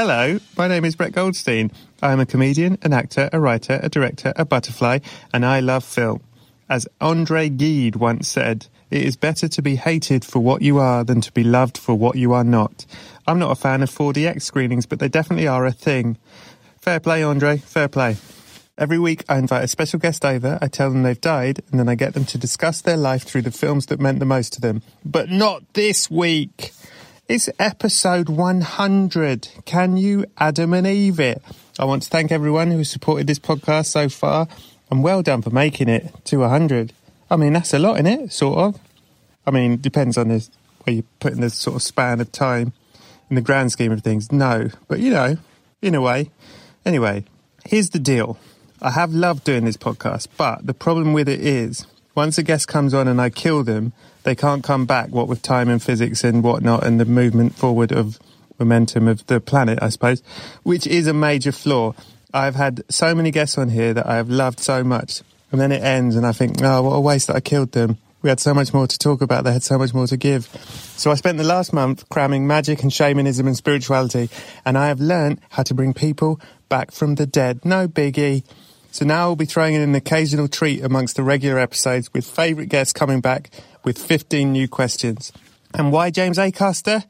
Hello, my name is Brett Goldstein. I am a comedian, an actor, a writer, a director, a butterfly, and I love film. As Andre Gide once said, it is better to be hated for what you are than to be loved for what you are not. I'm not a fan of 4DX screenings, but they definitely are a thing. Fair play, Andre, fair play. Every week I invite a special guest over, I tell them they've died, and then I get them to discuss their life through the films that meant the most to them. But not this week! It's episode 100. Can you Adam and Eve it? I want to thank everyone who supported this podcast so far, and well done for making it to 100. I mean, that's a lot in it, sort of. I mean, depends on this, where you put in the sort of span of time in the grand scheme of things. No, but you know, in a way. Anyway, here's the deal. I have loved doing this podcast, but the problem with it is once a guest comes on and I kill them, they can't come back, what with time and physics and whatnot, and the movement forward of momentum of the planet, I suppose, which is a major flaw. I've had so many guests on here that I have loved so much, and then it ends, and I think, oh, what a waste that I killed them. We had so much more to talk about, they had so much more to give. So I spent the last month cramming magic and shamanism and spirituality, and I have learned how to bring people back from the dead. No biggie. So now we'll be throwing in an occasional treat amongst the regular episodes with favourite guests coming back with 15 new questions. And why James Acaster?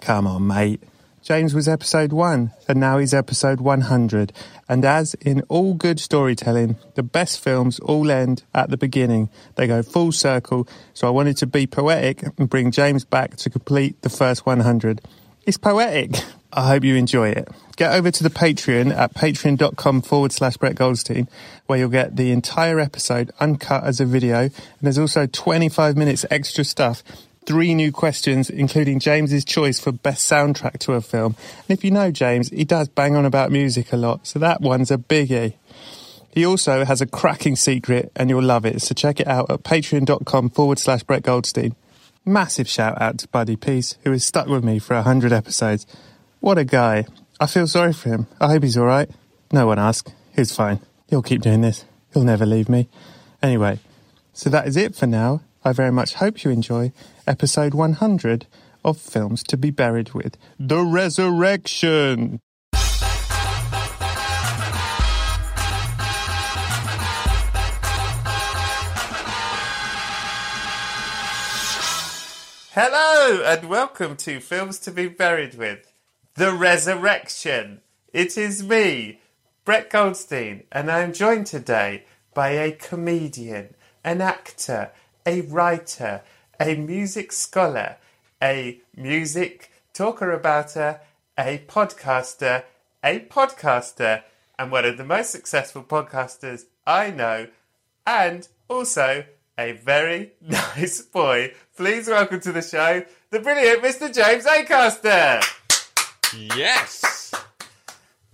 Come on, mate. James was episode 1, and now he's episode 100. And as in all good storytelling, the best films all end at the beginning. They go full circle, so I wanted to be poetic and bring James back to complete the first 100. It's poetic. I hope you enjoy it. Get over to the Patreon at patreon.com forward slash Brett Goldstein, where you'll get the entire episode uncut as a video. And there's also 25 minutes extra stuff, three new questions, including James's choice for best soundtrack to a film. And if you know James, he does bang on about music a lot, so that one's a biggie. He also has a cracking secret, and you'll love it. So check it out at patreon.com forward slash Brett Goldstein. Massive shout out to Buddy Peace, who has stuck with me for 100 episodes. What a guy. I feel sorry for him. I hope he's alright. No one asked. He's fine. He'll keep doing this. He'll never leave me. Anyway, so that is it for now. I very much hope you enjoy episode 100 of Films to be Buried with The Resurrection. Hello, and welcome to Films to be Buried with The Resurrection. It is me, Brett Goldstein, and I am joined today by a comedian, an actor, a writer, a music scholar, a music talker about her, a podcaster, a podcaster, and one of the most successful podcasters I know, and also a very nice boy. Please welcome to the show the brilliant Mr. James Acaster. Yes,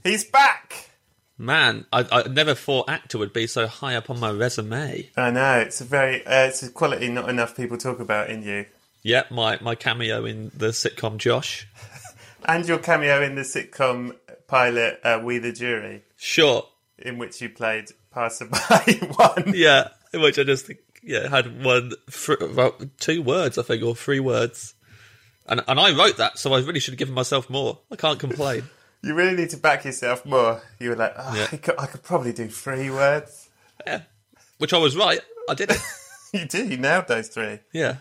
He's back. man. I, I never thought actor would be so high up on my resume. I know it's a very uh, it's a quality not enough people talk about in you, Yep, my my cameo in the sitcom Josh. and your cameo in the sitcom pilot uh, We the Jury. Sure, in which you played Passerby One. Yeah, in which I just think, yeah, had one, thr about two words, I think, or three words. And, and I wrote that, so I really should have given myself more. I can't complain. You really need to back yourself more. You were like, oh, Yeah. I, could, I could probably do three words. yeah. Which I was right. I did it. You do. You nailed those three. Yeah.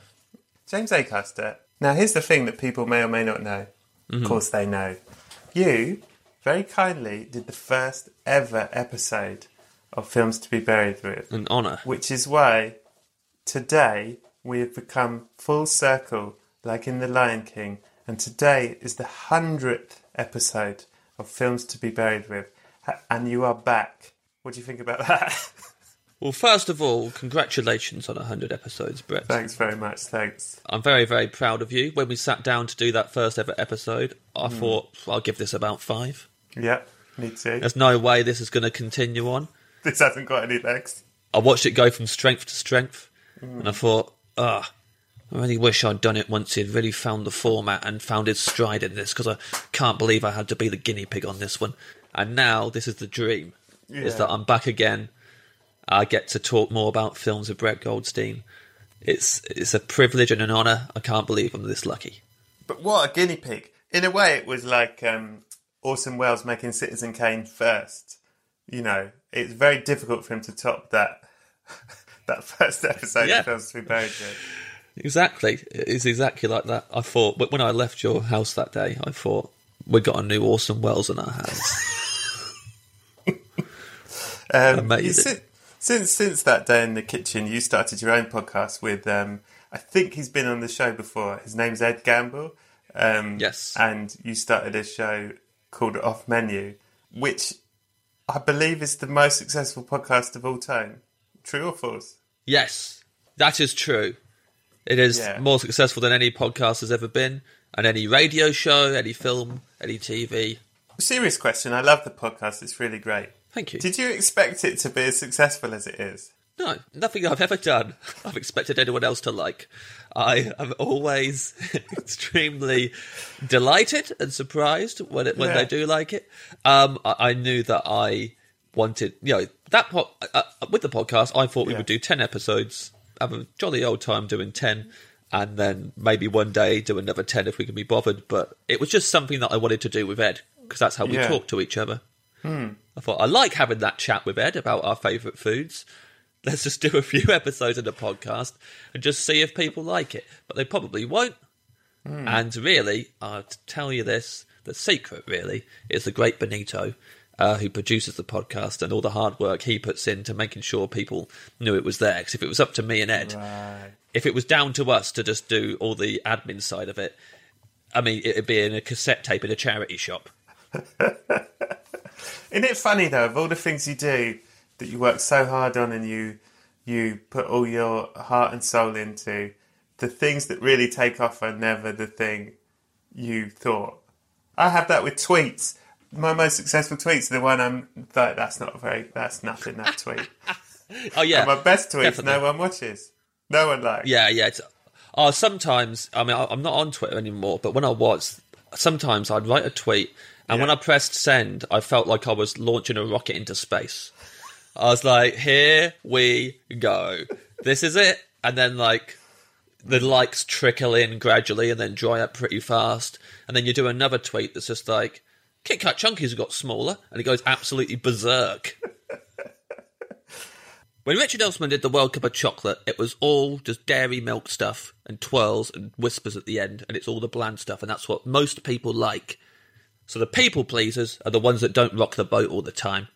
James Acaster. Now, here's the thing that people may or may not know. Of mm-hmm. course, they know. You very kindly did the first ever episode of Films to Be Buried With, An honour. which is why today we have become full circle, like in The Lion King, and today is the hundredth episode of Films to Be Buried With, and you are back. What do you think about that? Well, first of all, congratulations on 100 episodes, Brett. Thanks very much. Thanks. I'm very, very proud of you. When we sat down to do that first ever episode, I thought, I'll give this about five. Yeah, me too. There's no way this is going to continue on. This hasn't got any legs. I watched it go from strength to strength, and I thought, ah, I really wish I'd done it once he'd really found the format and found his stride in this, because I can't believe I had to be the guinea pig on this one. And now this is the dream, is that I'm back again. I get to talk more about films with Brett Goldstein. It's it's a privilege and an honour. I can't believe I'm this lucky. But what a guinea pig! In a way, it was like um, Orson Welles making Citizen Kane first. You know, it's very difficult for him to top that that first episode Yeah. of Films to Be Buried With. Exactly. It's exactly like that. I thought, but when I left your house that day, I thought, we got a new Orson Welles in our hands. Um, Amazing. si- since since that day in the kitchen, you started your own podcast with. Um, I think he's been on the show before. His name's Ed Gamble. Um, Yes. and you started a show called Off Menu, which I believe is the most successful podcast of all time. True or false? yes, that is true. It is Yeah. more successful than any podcast has ever been, and any radio show, any film, any TV. Serious question. I love the podcast. It's really great. Thank you. Did you expect it to be as successful as it is? No, nothing I've ever done I've expected anyone else to like. I am always extremely delighted and surprised when it, when Yeah. they do like it. Um, I, I knew that I wanted, you know, that po- uh, uh, with the podcast. I thought we Yeah. would do ten episodes, have a jolly old time doing ten, and then maybe one day do another ten if we can be bothered. But it was just something that I wanted to do with Ed because that's how we Yeah. talk to each other. Hmm. I thought I like having that chat with Ed about our favourite foods. Let's just do a few episodes of the podcast and just see if people like it. But they probably won't. Hmm. And really, I'll tell you this: the secret really is the great Benito, uh, who produces the podcast and all the hard work he puts into making sure people knew it was there. Because if it was up to me and Ed, Right. if it was down to us to just do all the admin side of it, I mean, it'd be in a cassette tape in a charity shop. Isn't it funny though, of all the things you do that you work so hard on and you you put all your heart and soul into, the things that really take off are never the thing you thought. I have that with tweets. My most successful tweets are the one I'm like, that's not very, that's nothing. That tweet. Oh yeah, And my best tweets, definitely. no one watches, no one likes. Yeah, yeah. It's, uh, sometimes, I mean, I- I'm not on Twitter anymore, but when I was, sometimes I'd write a tweet, and when I pressed send, I felt like I was launching a rocket into space. I was like, here we go. This is it. And then, like, the likes trickle in gradually and then dry up pretty fast. And then you do another tweet that's just like, Kit Kat Chunkies got smaller, and it goes absolutely berserk. When Richard Osman did the World Cup of Chocolate, it was all just dairy milk stuff and twirls and Wispas at the end, and it's all the bland stuff, and that's what most people like. So the people pleasers are the ones that don't rock the boat all the time,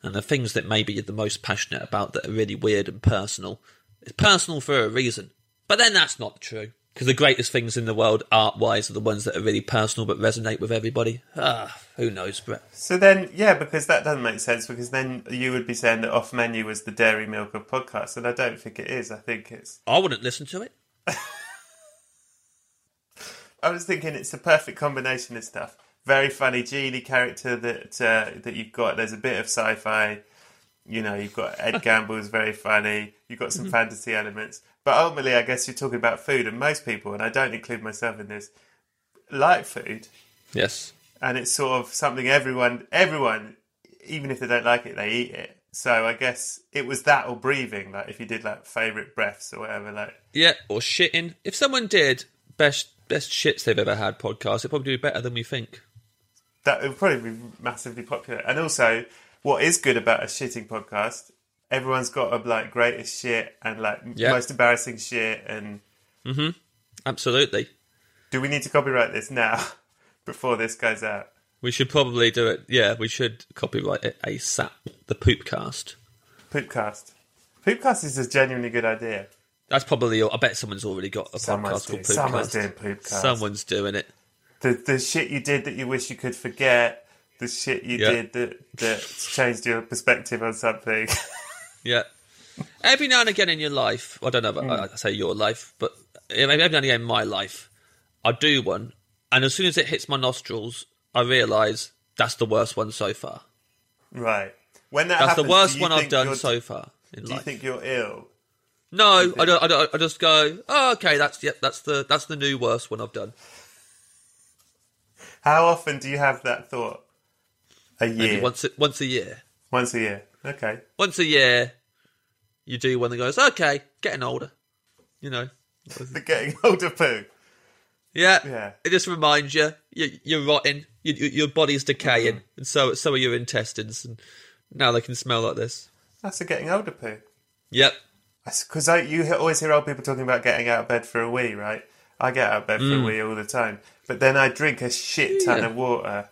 and the things that maybe you're the most passionate about that are really weird and personal. It's personal for a reason, but then that's not true. Because the greatest things in the world, art-wise, are the ones that are really personal but resonate with everybody. Ah, who knows, Brett? So then, yeah, because that doesn't make sense. Because then you would be saying that off menu was the dairy milk of podcasts, and I don't think it is. I think it's I wouldn't listen to it. I was thinking it's the perfect combination of stuff. Very funny genie character that uh, that you've got. There's a bit of sci-fi. You know, you've got Ed Gamble's very funny. You've got some mm-hmm. fantasy elements, but ultimately, I guess you're talking about food, and most people, and I don't include myself in this, like food, Yes. and it's sort of something everyone everyone even if they don't like it, they eat it. So I guess it was that or breathing. Like if you did like favorite breaths or whatever, like Yeah, or shitting. If someone did best best shits they've ever had podcast, it'd probably do better than we think. that would probably be massively popular. And also, what is good about a shitting podcast? Everyone's got a like greatest shit and like Yeah. most embarrassing shit. And Mhm. Absolutely. do we need to copyright this now before this goes out? We should probably do it. Yeah, we should copyright it ASAP. The Poopcast. Poopcast. Poopcast is a genuinely good idea. That's probably. I bet someone's already got a Someone's podcast doing, called Poopcast. someone's doing Poopcast. Someone's doing it. the the shit you did that you wish you could forget. The shit you Yeah. did that that changed your perspective on something. Yeah. Every now and again in your life, I don't know, about, mm. I say your life, but every now and again in my life, I do one, and as soon as it hits my nostrils, I realise that's the worst one so far. right. When that That's happens, the worst one I've done so far in Do you think you're ill? no, I don't, I don't. I just go, oh, okay, that's yep, that's the that's the new worst one I've done. How often do you have that thought? A year. Maybe once a- once a year. Once a year. Okay. Once a year, you do one that goes, okay, getting older. You know, The getting older poo. yeah, Yeah. It just reminds you, you you're rotting, you, you, your body's decaying, Mm-hmm. and so so are your intestines, and now they can smell like this. That's a getting older poo. Yep. Because you always hear old people talking about getting out of bed for a wee, right? I get out of bed for a wee all the time. But then I drink a shit ton Mm. Yeah. of water.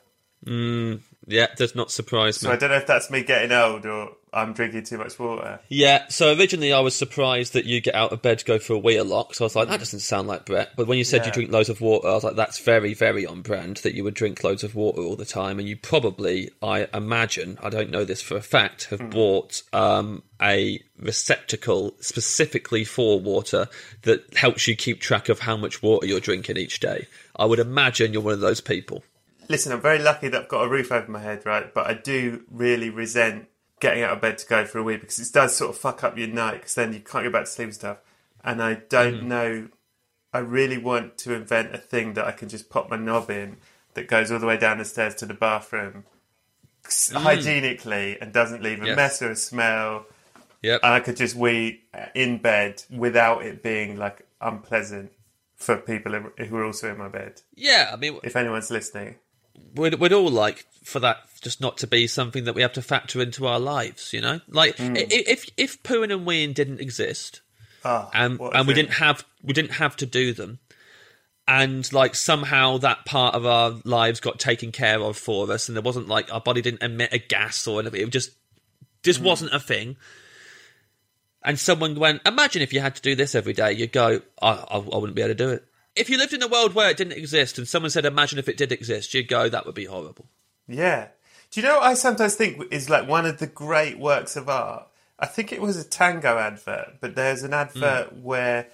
Yeah, does not surprise me. So. I don't know if that's me getting old or I'm drinking too much water. Yeah, so originally I was surprised that you get out of bed to go for a wee a lot, so I was like, that doesn't sound like Brett. But when you said you drink loads of water, I was like, that's very, very on brand that you would drink loads of water all the time. And you probably, I imagine, I don't know this for a fact, have bought um, a receptacle specifically for water that helps you keep track of how much water you're drinking each day. I would imagine you're one of those people. Listen, I'm very lucky that I've got a roof over my head, right? But I do really resent getting out of bed to go for a wee because it does sort of fuck up your night because then you can't go back to sleep and stuff. And I don't mm. know. I really want to invent a thing that I can just pop my knob in that goes all the way down the stairs to the bathroom s- mm. hygienically and doesn't leave a Yes. mess or a smell. Yep. And I could just wee uh, in bed without it being like unpleasant for people who are also in my bed. yeah, I mean, If anyone's listening. We'd, we'd all like for that just not to be something that we have to factor into our lives, you know? Like, mm. i if if pooing and weeing didn't exist, Ah, um, and and we thing. didn't have we didn't have to do them and like somehow that part of our lives got taken care of for us and there wasn't like our body didn't emit a gas or anything it just just mm. wasn't a thing and someone went imagine if you had to do this every day you'd go I, I, I wouldn't be able to do it if you lived in a world where it didn't exist and someone said imagine if it did exist you'd go that would be horrible Yeah. Do you know what I sometimes think is like one of the great works of art? I think it was a tango advert, but there's an advert Hmm. where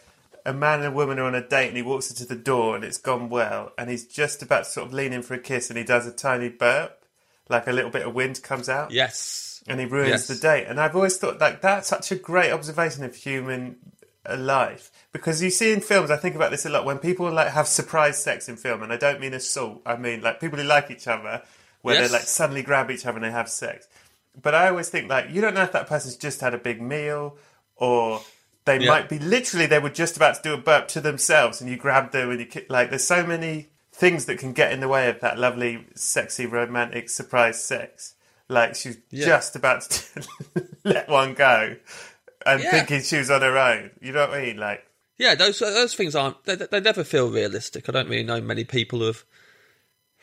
a man and a woman are on a date and he walks into the door and it's gone well and he's just about to sort of lean in for a kiss and he does a tiny burp, like a little bit of wind comes out yes and he ruins Yes. the date. And I've always thought like that's such a great observation of human life because you see in films. I think about this a lot when people like have surprise sex in film, and I don't mean assault. I mean like people who like each other, where Yes. they like suddenly grab each other and they have sex. But I always think like you don't know if that person's just had a big meal or. They Yeah. might be literally they were just about to do a burp to themselves, and you grab them and you like. There's so many things that can get in the way of that lovely, sexy, romantic surprise sex. Like she's Yeah. just about to let one go and Yeah. thinking she was on her own. You know what I mean? Like, Yeah, those those things aren't. They, they never feel realistic. I don't really know many people who have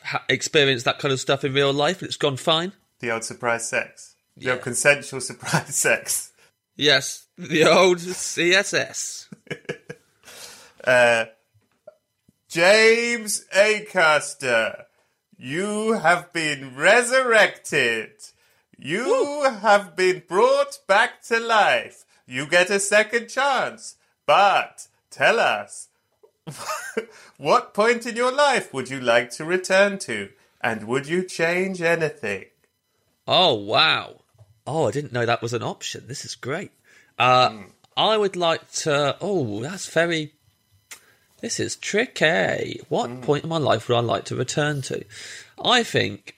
ha- experienced that kind of stuff in real life, and it's gone fine. the old surprise sex. The Yeah. old consensual surprise sex. Yes, the old CSS. Uh, James Acaster, you have been resurrected. You have been brought back to life. You get a second chance. But tell us, what point in your life would you like to return to? And would you change anything? Oh wow! Oh, I didn't know that was an option. This is great. Uh, I would like to. Oh, that's very. This is tricky. What point in my life would I like to return to? I think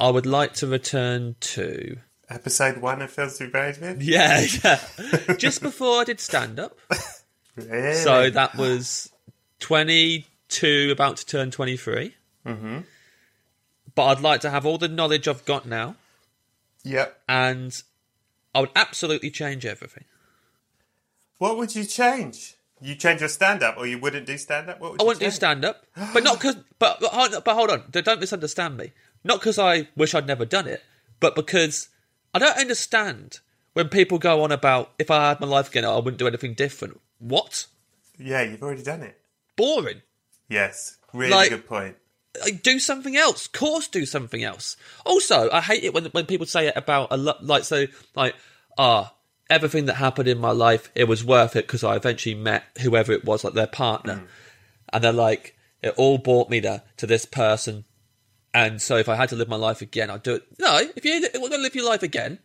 I would like to return to. Episode one of Films to With? Yeah, yeah. Just before I did stand up. Really? So that was 22, about to turn 23. Mm-hmm. But I'd like to have all the knowledge I've got now, Yep. and I would absolutely change everything. What would you change? You change your stand up or you wouldn't do stand up? What would I wouldn't do stand up, but not because. But, but but hold on, don't misunderstand me. Not because I wish I'd never done it, but because I don't understand when people go on about if I had my life again, I wouldn't do anything different. What? Yeah, you've already done it. Boring. Yes. Really Like- good point. Like, do something else. Of course, do something else. Also, I hate it when when people say it about a lot. Like so, like ah, everything that happened in my life, it was worth it because I eventually met whoever it was, like their partner, and they're like, it all brought me to to this person, and so if I had to live my life again, I'd do it. No, if you're going to live your life again,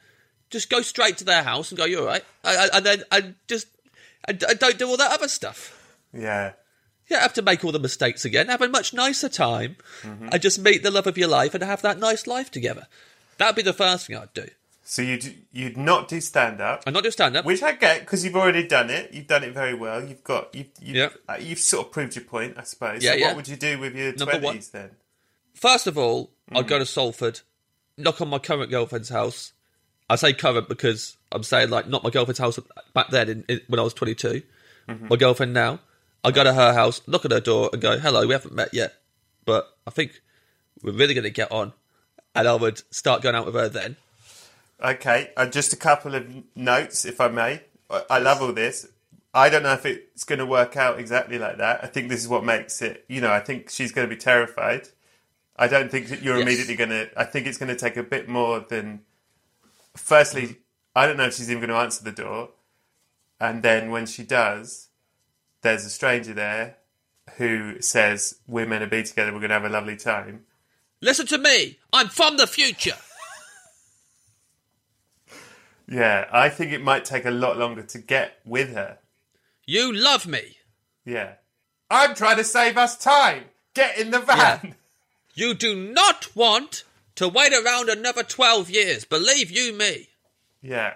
just go straight to their house and go, you're all right, and, and then and just and, don't do all that other stuff. Yeah. You don't have to make all the mistakes again. Have a much nicer time and just meet the love of your life and have that nice life together. That'd be the first thing I'd do. So you'd you'd not do stand up, And not do stand up. which I get because you've already done it. You've done it very well. You've got you've you've, Yeah. uh, you've sort of proved your point, I suppose. Yeah, so yeah. What would you do with your twenties then? First of all, I'd go to Salford, knock on my current girlfriend's house. I say current because I'm saying like not my girlfriend's house back then in, in, when I was 22. My girlfriend now. I go to her house, knock at her door, and go, "Hello, we haven't met yet, but I think we're really going to get on." And I would start going out with her then. Okay, uh, just a couple of notes, if I may. I, I love all this. I don't know if it's going to work out exactly like that. I think this is what makes it. You know, I think she's going to be terrified. I don't think that you're Yes. immediately going to. I think it's going to take a bit more than. Firstly, mm-hmm. I don't know if she's even going to answer the door, and then when she does, there's a stranger there who says, "We're meant to be together. We're going to have a lovely time." Listen to me. I'm from the future. Yeah, I think it might take a lot longer to get with her. You love me. Yeah. I'm trying to save us time. Get in the van. You do not want to wait around another 12 years. Believe you me. Yeah.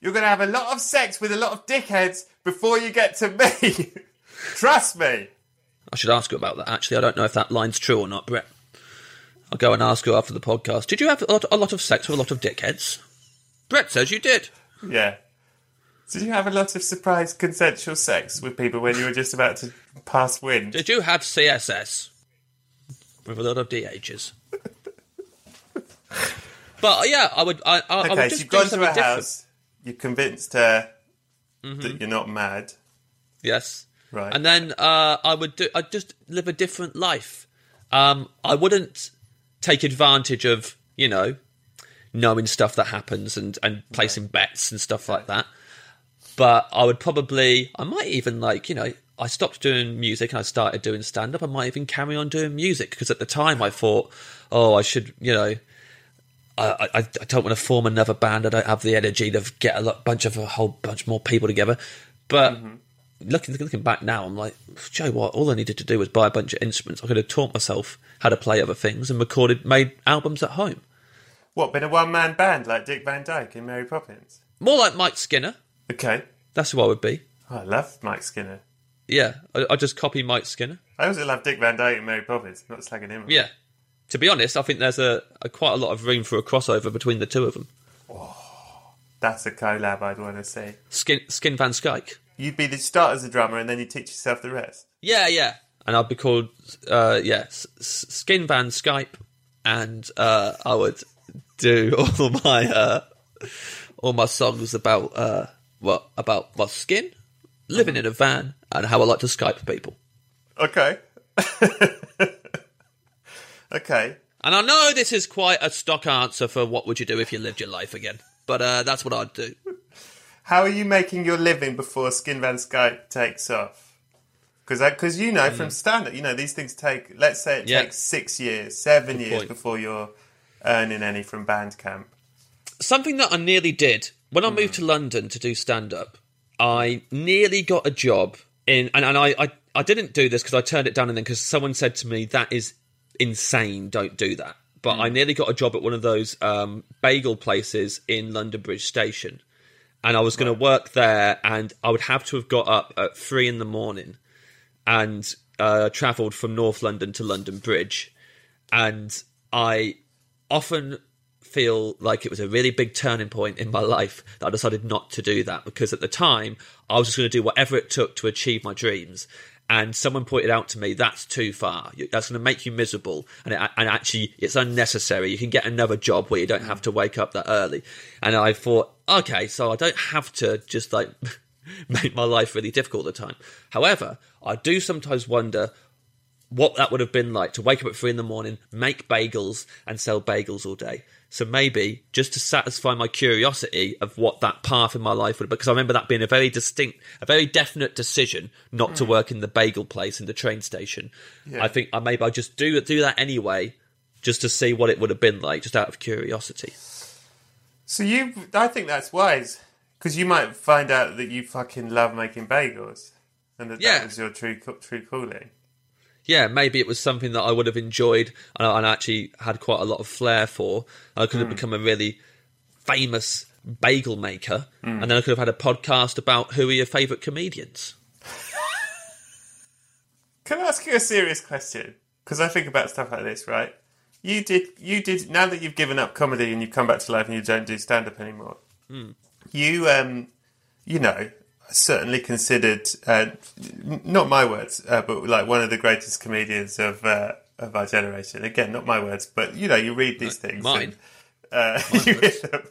You're going to have a lot of sex with a lot of dickheads before you get to me. Trust me. I should ask her about that. Actually, I don't know if that line's true or not, Brett. I'll go and ask her after the podcast. Did you have a lot, a lot of sex with a lot of dickheads? Brett says you did. Yeah. Did you have a lot of surprise consensual sex with people when you were just about to pass wind? Did you have CSS with a lot of DHs? but yeah, I would. I, I, I would Okay, so you've gone to her different. house. You convinced her Mm-hmm. that you're not mad. Yes. Right. And then uh, I would do. I'd just live a different life. Um, I wouldn't take advantage of you know knowing stuff that happens and and placing bets and stuff like that. But I would probably. I might even like you know. I stopped doing music and I started doing stand up. I might even carry on doing music because at the time I thought, oh, I should, you know, I, I, I don't want to form another band. I don't have the energy to get a lot, bunch of a whole bunch more people together. But mm-hmm. looking looking back now, I'm like, Joe, what? All I needed to do was buy a bunch of instruments. I could have taught myself how to play other things and recorded, made albums at home. What, been a one man band like Dick Van Dyke in Mary Poppins? More like Mike Skinner. Okay. That's who I would be. Oh, I love Mike Skinner. Yeah, I, I just copy Mike Skinner. I also love Dick Van Dyke and Mary Poppins. I'm not slagging him. off. Yeah. To be honest, I think there's a, a quite a lot of room for a crossover between the two of them. Oh, That's a collab I'd want to see. Skin Skin Van Skyke. You'd be the start as a drummer and then you teach yourself the rest. Yeah, yeah. And I'd be called, uh, yeah, S- S- Skin Van Skype, and uh, I would do all my uh, all my songs about uh, what about my skin, living in a van, and how I like to Skype people. Okay. okay. And I know this is quite a stock answer for what would you do if you lived your life again, but uh, that's what I'd do. How are you making your living before Skin Van Skype takes off? Because you know from standard, you know these things take. Let's say it Mm. Yeah. takes six years, seven Good years point. before you're earning any from Bandcamp. something that I nearly did when I moved to London to do stand up. I nearly got a job in, and, and I, I, I didn't do this because I turned it down, and then because someone said to me that is insane, don't do that. but I nearly got a job at one of those um, bagel places in London Bridge Station, and I was going to work there, and I would have to have got up at three in the morning, and uh, travelled from North London to London Bridge, and I often feel like it was a really big turning point in my life that I decided not to do that because at the time I was just going to do whatever it took to achieve my dreams. And someone pointed out to me that's too far. That's going to make you miserable, and, it, and actually it's unnecessary. You can get another job where you don't have to wake up that early. And I thought, okay, so I don't have to just like make my life really difficult all the time. However, I do sometimes wonder what that would have been like to wake up at three in the morning, make bagels, and sell bagels all day. So maybe just to satisfy my curiosity of what that path in my life would, because I remember that being a very distinct, a very definite decision not to hmm. work in the bagel place in the train station. I think I maybe I just do do that anyway, just to see what it would have been like, just out of curiosity. So you, I think that's wise because you might find out that you fucking love making bagels, and that Yeah. that was your true true calling. Yeah, maybe it was something that I would have enjoyed and, and actually had quite a lot of flair for. I could have hmm. become a really famous bagel maker, hmm. and then I could have had a podcast about who are your favourite comedians. Can I ask you a serious question? Because I think about stuff like this, right? You did, you did. Now that you've given up comedy and you've come back to life and you don't do stand up anymore, hmm. you, um, you know, certainly considered, uh, not my words, uh, but like one of the greatest comedians of uh, of our generation. Again, not my words, but you know, you read these things. mine. And, uh, you read them.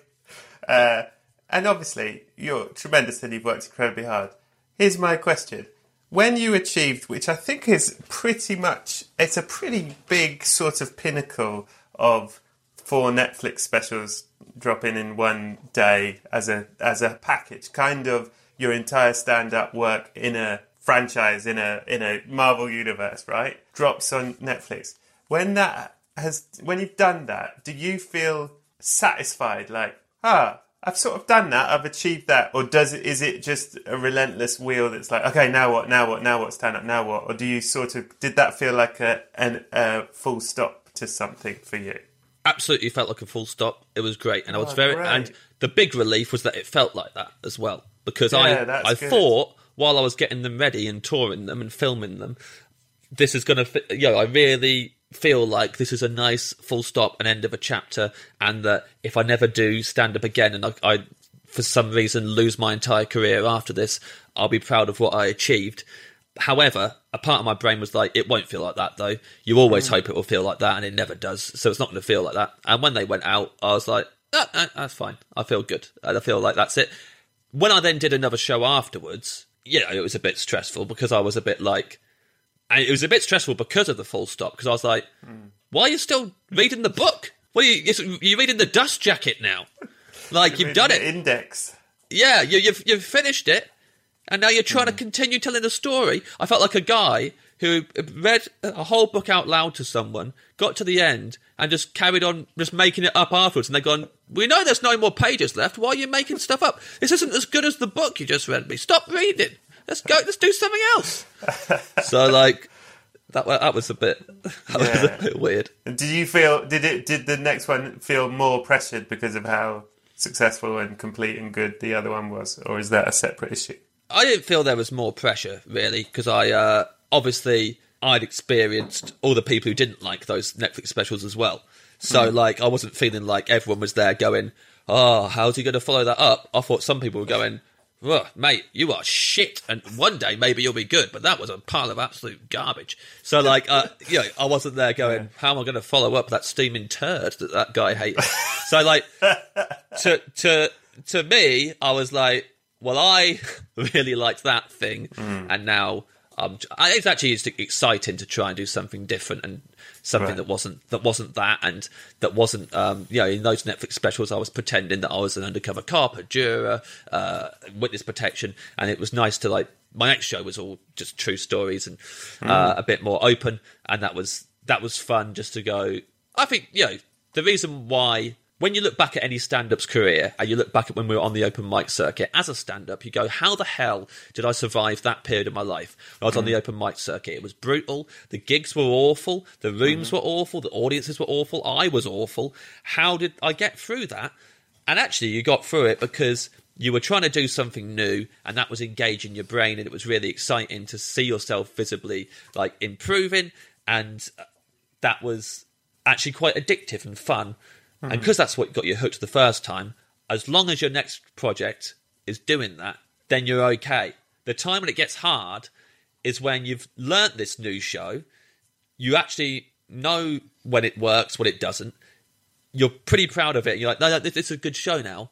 Uh, and obviously, you're tremendous and you've worked incredibly hard. Here's my question. When you achieved, which I think is pretty much, it's a pretty big sort of pinnacle of four Netflix specials dropping in one day as a as a package, kind of your entire stand-up work in a franchise in a in a Marvel universe, right? Drops on Netflix. When that has, when you've done that, do you feel satisfied? Like, ah, I've sort of done that. I've achieved that, or does it? Is it just a relentless wheel that's like, okay, now what? Now what? Now what? Stand up. Now what? Or do you sort of did that feel like a an, a full stop to something for you? Absolutely felt like a full stop. It was great, and I was Oh, very. great. And the big relief was that it felt like that as well, because Yeah, I I good. thought while I was getting them ready and touring them and filming them, this is going to, you know, I really feel like this is a nice full stop and end of a chapter, and that if I never do stand up again and I, I for some reason lose my entire career after this, I'll be proud of what I achieved. However, a part of my brain was like, it won't feel like that though. You always hope it will feel like that, and it never does. So it's not going to feel like that. And when they went out, I was like, ah, that's fine. I feel good. I feel like that's it. When I then did another show afterwards, yeah, it was a bit stressful because I was a bit like, and it was a bit stressful because of the full stop because I was like, hmm. why are you still reading the book? Well, you, you're reading the dust jacket now. Like you've done it. Index. Yeah, you, you've you've finished it, and now you're trying to hmm. continue telling the story. I felt like a guy who read a whole book out loud to someone, got to the end, and just carried on just making it up afterwards. And they're gone, "We know there's no more pages left. Why are you making stuff up? This isn't as good as the book you just read me. Stop reading. Let's go. Let's do something else." so like. That, that was a bit that was a bit weird. Did you feel? Did it? Did the next one feel more pressured because of how successful and complete and good the other one was, or is that a separate issue? I didn't feel there was more pressure really because I uh, obviously I'd experienced all the people who didn't like those Netflix specials as well. So hmm. like I wasn't feeling like everyone was there going, "Oh, how's he going to follow that up?" I thought some people were going, "Ugh, mate, you are shit, and one day maybe you'll be good." But that was a pile of absolute garbage. So like, uh, you know, I wasn't there going, "How am I going to follow up that steaming turd that that guy hated?" so like, to to to me, I was like, well, I really liked that thing, hmm. and now um, I- it's actually it's exciting to try and do something different and something Right. that wasn't that wasn't that and that wasn't um, you know in those Netflix specials I was pretending that I was an undercover cop, juror, uh, witness protection, and it was nice to like my next show was all just true stories and uh, a bit more open, and that was that was fun just to go. I think you know the reason why when you look back at any stand-up's career and you look back at when we were on the open mic circuit as a stand-up, you go, how the hell did I survive that period of my life? When I was on the mm. open mic circuit, it was brutal. The gigs were awful. The rooms mm. were awful. The audiences were awful. I was awful. How did I get through that? And actually, you got through it because you were trying to do something new, and that was engaging your brain, and it was really exciting to see yourself visibly like improving, and uh, that was actually quite addictive and fun. And mm. because that's what got you hooked the first time, as long as your next project is doing that, then you're okay. The time when it gets hard is when you've learnt this new show, you actually know when it works, when it doesn't. You're pretty proud of it. You're like, no, no, this this is a good show now.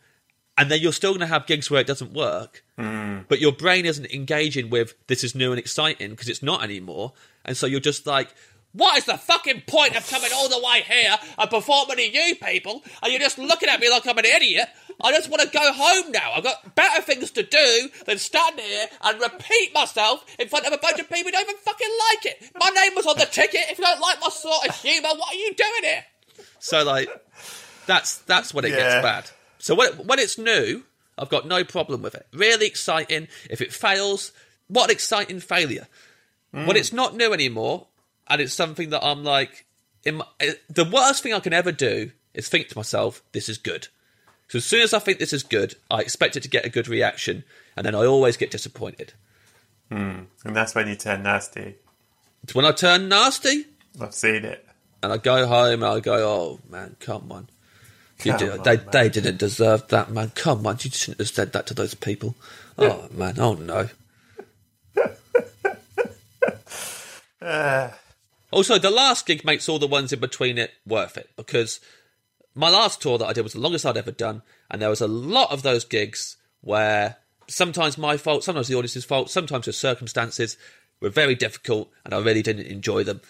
And then you're still going to have gigs where it doesn't work, mm. but your brain isn't engaging with this is new and exciting because it's not anymore. And so you're just like, what is the fucking point of coming all the way here and performing to you people? And you're just looking at me like I'm an idiot. I just want to go home now. I've got better things to do than stand here and repeat myself in front of a bunch of people who don't even fucking like it. My name was on the ticket. If you don't like my sort of humour, what are you doing here? So like, that's that's when it Yeah. gets bad. So when when it's new, I've got no problem with it. Really exciting. If it fails, what an exciting failure. When hmm. it's not new anymore, and it's something that I'm like, in my, the worst thing I can ever do is think to myself, "This is good." So as soon as I think this is good, I expect it to get a good reaction, and then I always get disappointed. Hmm. And that's when you turn nasty. It's when I turn nasty, I've seen it. and I go home and I go, "Oh man, come on." You Come on, they man. they didn't deserve that, man. Come on, you shouldn't have said that to those people. Oh man, oh no. Ah. Also, the last gig makes all the ones in between it worth it because my last tour that I did was the longest I'd ever done, and there was a lot of those gigs where sometimes my fault, sometimes the audience's fault, sometimes the circumstances were very difficult, and I really didn't enjoy them.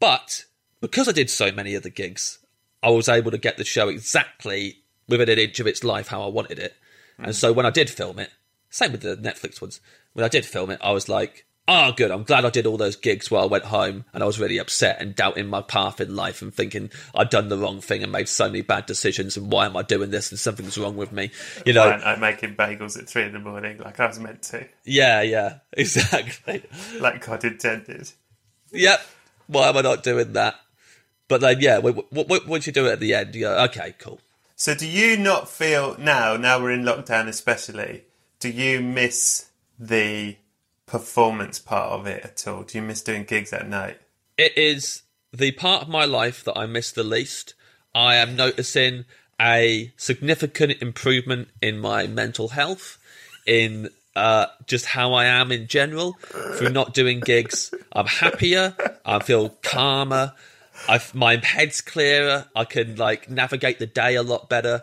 But because I did so many of the gigs, I was able to get the show exactly within an inch of its life how I wanted it. And mm. so when I did film it, same with the Netflix ones, when I did film it, I was like, oh, good, I'm glad I did all those gigs while I went home and I was really upset and doubting my path in life and thinking I'd done the wrong thing and made so many bad decisions and why am I doing this and something's wrong with me. You know, I'm making bagels at three in the morning like I was meant to, yeah, yeah, exactly. like God intended. Yep. Why am I not doing that? But then, yeah, once you do it at the end, you go, okay, cool. So, do you not feel now? Now we're in lockdown, especially. Do you miss the performance part of it at all? Do you miss doing gigs at night? It is the part of my life that I miss the least. I am noticing a significant improvement in my mental health, in uh, just how I am in general through not doing gigs. I'm happier. I feel calmer. I my head's clearer. I can like navigate the day a lot better.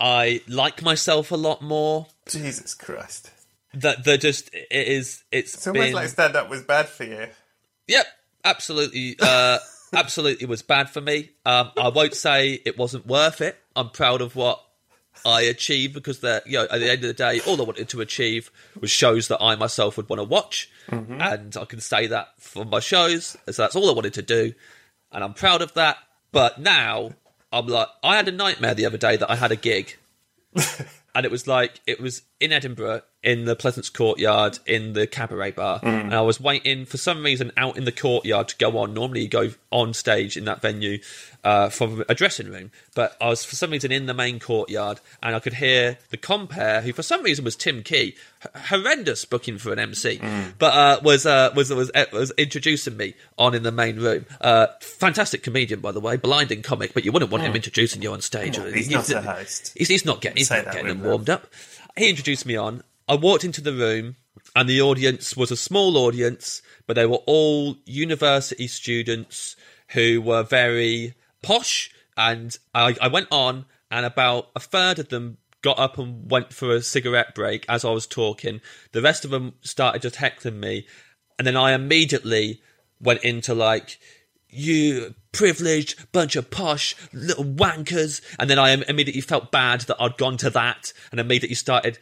I like myself a lot more. Jesus Christ! That they're just it is it's It's almost been like stand up was bad for you. Yep, absolutely. Uh, absolutely was bad for me. Um, I won't say it wasn't worth it. I'm proud of what I achieved because that you know at the end of the day, all I wanted to achieve was shows that I myself would want to watch, and I can say that for my shows. So that's all I wanted to do, and I'm proud of that. But now I'm like, I had a nightmare the other day that I had a gig and it was like it was in Edinburgh in the Pleasance Courtyard in the cabaret bar, and I was waiting for some reason out in the courtyard to go on. Normally, you go on stage in that venue uh, from a dressing room, but I was for some reason in the main courtyard, and I could hear the compere, who for some reason was Tim Key, H- horrendous booking for an MC, but uh, was uh, was was was introducing me on in the main room. Uh, fantastic comedian, by the way, blinding comic, but you wouldn't want him introducing you on stage. Well, he's not a host. He's, he's not getting, he's not getting them warmed up. He introduced me on. I walked into the room, and the audience was a small audience, but they were all university students who were very posh. And I, I went on, and about a third of them got up and went for a cigarette break as I was talking. The rest of them started just heckling me, and then I immediately went into like you privileged bunch of posh little wankers. And then i immediately felt bad that i'd gone to that and immediately started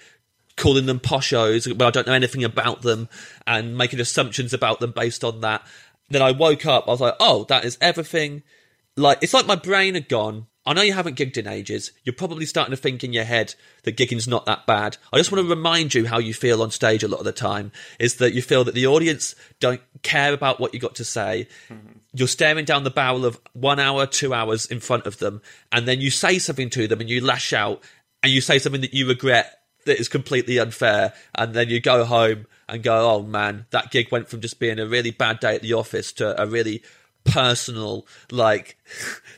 calling them poshos when i don't know anything about them and making assumptions about them based on that. Then i woke up i was like oh that is everything. Like it's like my brain had gone I know you haven't gigged in ages. You're probably starting to think in your head that gigging's not that bad. I just want to remind you how you feel on stage a lot of the time is that you feel that the audience don't care about what you got to say. Mm-hmm. You're staring down the barrel of one hour, two hours in front of them, and then you say something to them and you lash out and you say something that you regret that is completely unfair, and then you go home and go, "Oh man, that gig went from just being a really bad day at the office to a really personal, like,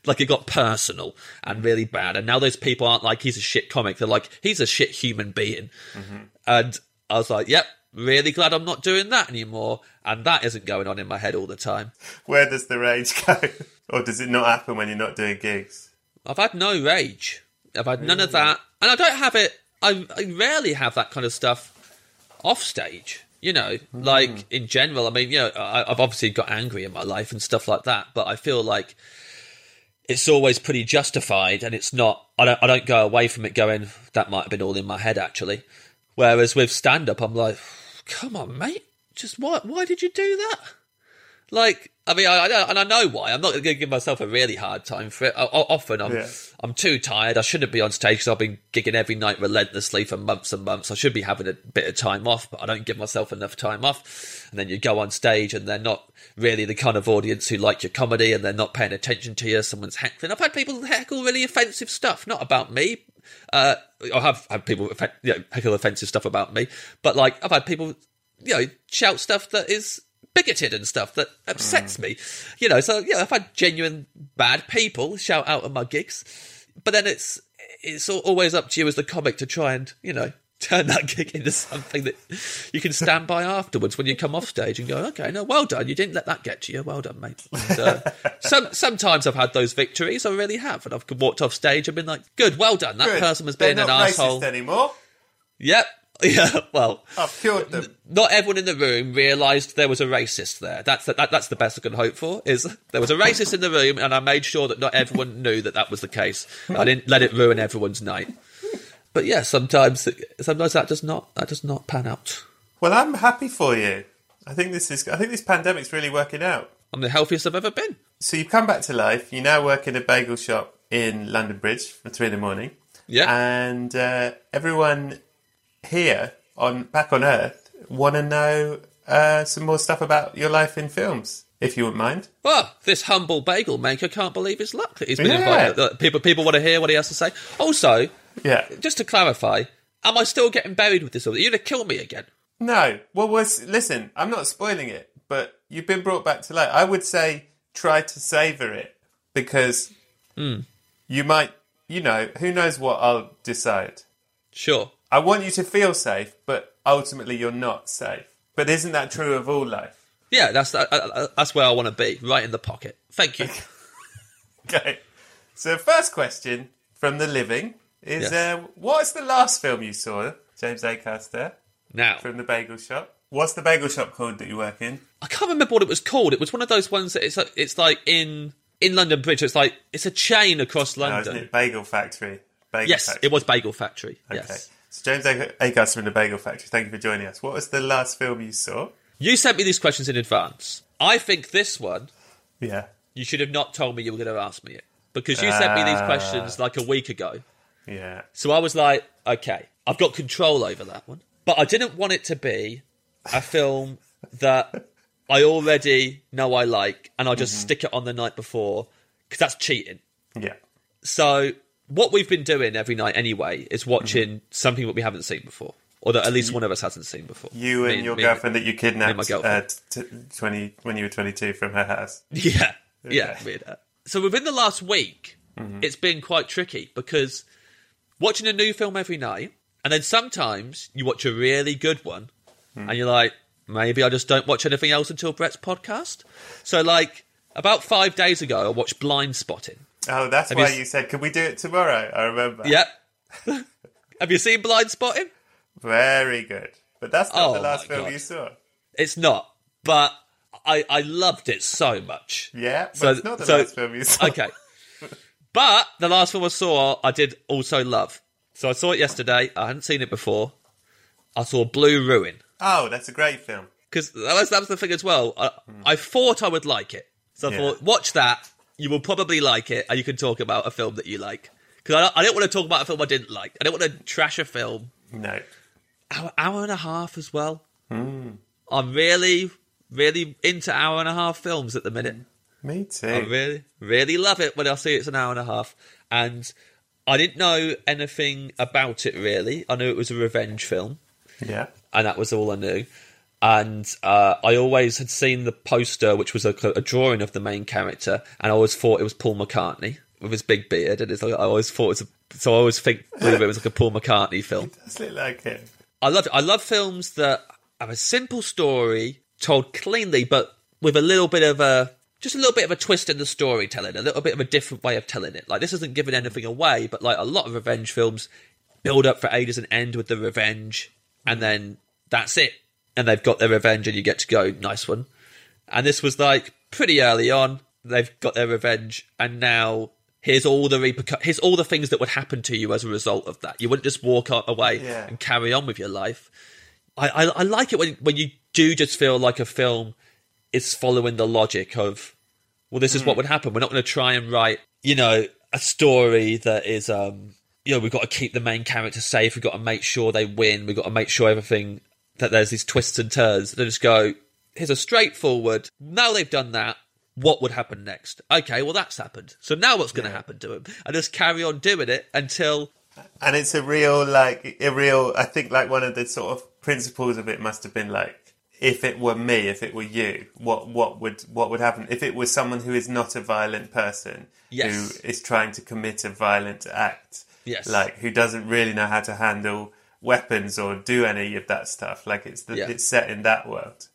like it got personal and really bad." And now those people aren't like he's a shit comic; they're like he's a shit human being. Mm-hmm. And I was like, "Yep." Really glad I'm not doing that anymore, and that isn't going on in my head all the time. Where does the rage go? or does it not happen when you're not doing gigs? I've had no rage. I've had none of that, and I don't have it. I, I rarely have that kind of stuff off stage. You know, hmm. like in general. I mean, you know, I, I've obviously got angry in my life and stuff like that, but I feel like it's always pretty justified, and it's not. I don't. I don't go away from it going. That might have been all in my head, actually. Whereas with stand up, I'm like, come on, mate. Just why? Why did you do that? Like, I mean, I, I and I know why. I'm not going to give myself a really hard time for it. I, I- often, I'm Yeah. I'm too tired. I shouldn't be on stage because I've been gigging every night relentlessly for months and months. I should be having a bit of time off, but I don't give myself enough time off. And then you go on stage, and they're not really the kind of audience who like your comedy, and they're not paying attention to you. Someone's heckling. I've had people heckle really offensive stuff, not about me. Uh, I have had people you know, heckle offensive stuff about me, but like I've had people, you know, shout stuff that is bigoted and stuff that upsets me. You know, so yeah, I've had genuine bad people shout out at my gigs, but then it's it's always up to you as the comic to try and you know turn that gig into something that you can stand by afterwards when you come off stage and go, okay, no, well done, you didn't let that get to you, well done, mate. And, uh, some sometimes I've had those victories, I really have, and I've walked off stage and been like, good, well done, that Good. person was They're being an asshole. anymore. Yep. Yeah, well, I've cured them. not everyone in the room realised there was a racist there. That's the, that, that's the best I can hope for. Is there was a racist in the room, and I made sure that not everyone knew that that was the case. I didn't let it ruin everyone's night. But yeah, sometimes sometimes that does not that does not pan out. Well, I'm happy for you. I think this is. I think this pandemic's really working out. I'm the healthiest I've ever been. So you've come back to life. You now work in a bagel shop in London Bridge from three in the morning. Yeah. And uh, everyone here on back on Earth want to know uh, some more stuff about your life in films, if you wouldn't mind. Well, this humble bagel maker can't believe his luck that he's been Yeah. invited. People people want to hear what he has to say. Also, Yeah. just to clarify, am I still getting buried with this? Or are you going to kill me again? No. Well, was listen. I'm not spoiling it, but you've been brought back to life. I would say try to savor it because you might. You know, who knows what I'll decide. Sure. I want you to feel safe, but ultimately you're not safe. But isn't that true of all life? Yeah, that's uh, uh, that's where I want to be, right in the pocket. Thank you. Okay. So, first question from the living is: Yes. uh, What's the last film you saw, James Acaster, Now, from the bagel shop? What's the bagel shop called that you work in? I can't remember what it was called. It was one of those ones that it's like, it's like in in London Bridge. It's like it's a chain across No, London. isn't it Bagel Factory? Bagel yes, Factory. it was Bagel Factory. Okay. Yes. So, James Acaster from the Bagel Factory. Thank you for joining us. What was the last film you saw? You sent me these questions in advance. I think this one Yeah. you should have not told me you were going to ask me it because you sent me these Ah. questions like a week ago. Yeah. So I was like, okay, I've got control over that one. But I didn't want it to be a film that I already know I like and I'll just stick it on the night before because that's cheating. Yeah. So what we've been doing every night anyway is watching something that we haven't seen before. Or that at least one of us hasn't seen before. You Me- and your me- girlfriend that you kidnapped uh, at t- 20, when you were 22 from her house. Yeah, yeah, weird. So within the last week, mm-hmm. it's been quite tricky because watching a new film every night, and then sometimes you watch a really good one, hmm. and you're like, maybe I just don't watch anything else until Brett's podcast. So like about five days ago, I watched Blindspotting. Oh, that's Have why you you, said, "Can we do it tomorrow?" I remember. Yep. Have you seen Blindspotting? very good. But that's not Oh, the last film God. you saw. It's not, but I I loved it so much. Yeah, but So- it's not the so- last film you saw. Okay. But the last film I saw, I did also love. So I saw it yesterday. I hadn't seen it before. I saw Blue Ruin Oh, that's a great film. because that was that was the thing as well. I, hmm. I thought I would like it, so I Yeah. thought watch that you will probably like it, and you can talk about a film that you like. Because I, don't- I don't want to talk about a film I didn't like. I don't want to trash a film. No. Hour, hour and a half as well. Hmm. I'm really, really into hour and a half films at the minute. Me too. I really, really love it when I see it's an hour and a half. And I didn't know anything about it really. I knew it was a revenge film, Yeah. and that was all I knew. And uh, I always had seen the poster, which was a, a drawing of the main character, and I always thought it was Paul McCartney with his big beard. And it's like I always thought it was, a, so I always think it was like a Paul McCartney film. Does look like it? I love I love films that have a simple story told cleanly, but with a little bit of a just a little bit of a twist in the storytelling, a little bit of a different way of telling it. Like this isn't giving anything away, but like a lot of revenge films build up for ages and end with the revenge, and then that's it, and they've got their revenge, and you get to go, nice one. And this was like pretty early on. They've got their revenge, and now here's all the repercu- here's all the things that would happen to you as a result of that. You wouldn't just walk away Yeah. and carry on with your life. I, I I like it when when you do just feel like a film is following the logic of well, this is what would happen. We're not going to try and write you know a story that is um you know we've got to keep the main character safe. We've got to make sure they win. We've got to make sure everything that there's these twists and turns. They just go here's a straightforward. Now they've done that. What would happen next? Okay, well that's happened. So now what's going to happen to him? And just carry on doing it until And it's a real, like, a real, I think, like, one of the sort of principles of it must have been like, if it were me, if it were you, what, what would, what would happen? If it was someone who is not a violent person, Yes. who is trying to commit a violent act, Yes. like, who doesn't really know how to handle weapons or do any of that stuff, like, it's, the, Yeah. it's set in that world.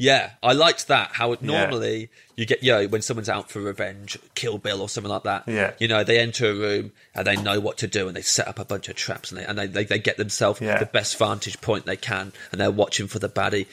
Yeah, I liked that. How it, normally you get, you know, when someone's out for revenge, Kill Bill or something like that. Yeah. You know, they enter a room and they know what to do and they set up a bunch of traps and they and they, they, they get themselves Yeah. the best vantage point they can and they're watching for the baddie.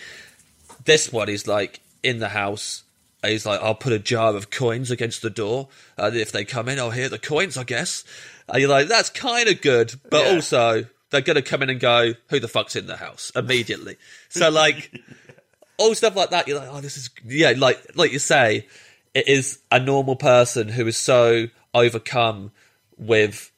This one is like in the house. He's like, I'll put a jar of coins against the door, and if they come in, I'll hear the coins, I guess. And you're like, that's kind of good, but Yeah. also they're going to come in and go, who the fuck's in the house immediately? So like all stuff like that. You're like, oh, this is yeah, like like you say, it is a normal person who is so overcome with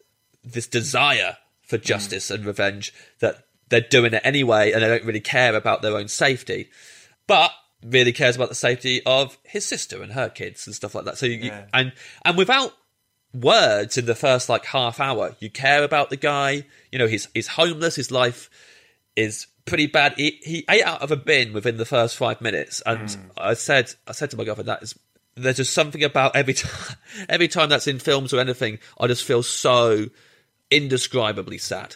this desire for mm. justice and revenge that they're doing it anyway, and they don't really care about their own safety, but really cares about the safety of his sister and her kids and stuff like that. So you, you- Yeah. and and without words in the first like half hour, you care about the guy. You know, he's he's homeless. His life is pretty bad. He, he ate out of a bin within the first five minutes, and hmm. I said, I said to my girlfriend that is. There's just something about every time, every time that's in films or anything, I just feel so indescribably sad.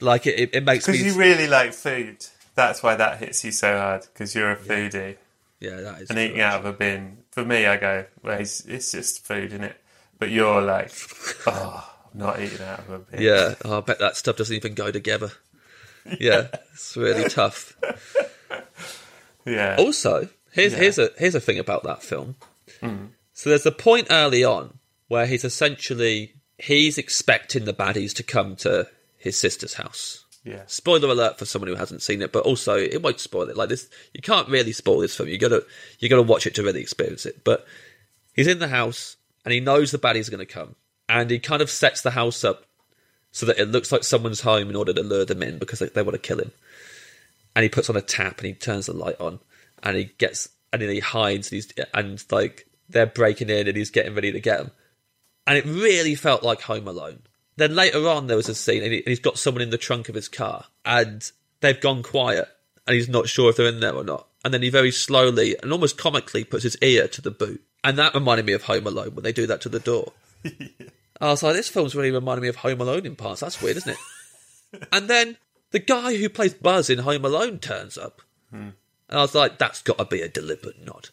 Like it, it, it makes me. Because you really like food. That's why that hits you so hard, because you're a foodie. yeah, that is. and eating out of a bin. For me, I go, well, it's, it's just food, isn't it? But you're like, oh, I'm not eating out of a bin. Yeah, oh, I bet that stuff doesn't even go together. Yeah, it's really tough. Yeah. Also, here's Yeah. here's a here's a thing about that film. Hmm. So there's a point early on where he's essentially he's expecting the baddies to come to his sister's house. yeah. Spoiler alert for someone who hasn't seen it, but also it won't spoil it. Like this, you can't really spoil this film. You gotta you gotta watch it to really experience it. But he's in the house and he knows the baddies are going to come, and he kind of sets the house up so that it looks like someone's home in order to lure them in because they, they want to kill him. And he puts on a tap and he turns the light on, and he gets and then he hides and he's and like they're breaking in and he's getting ready to get them, and it really felt like Home Alone. Then later on, there was a scene, and, he, and he's got someone in the trunk of his car, and they've gone quiet, and he's not sure if they're in there or not. And then he very slowly and almost comically puts his ear to the boot, and that reminded me of Home Alone when they do that to the door. I was like, this film's really reminding me of Home Alone in parts. That's weird, isn't it? and then the guy who plays Buzz in Home Alone turns up, and I was like, that's got to be a deliberate nod.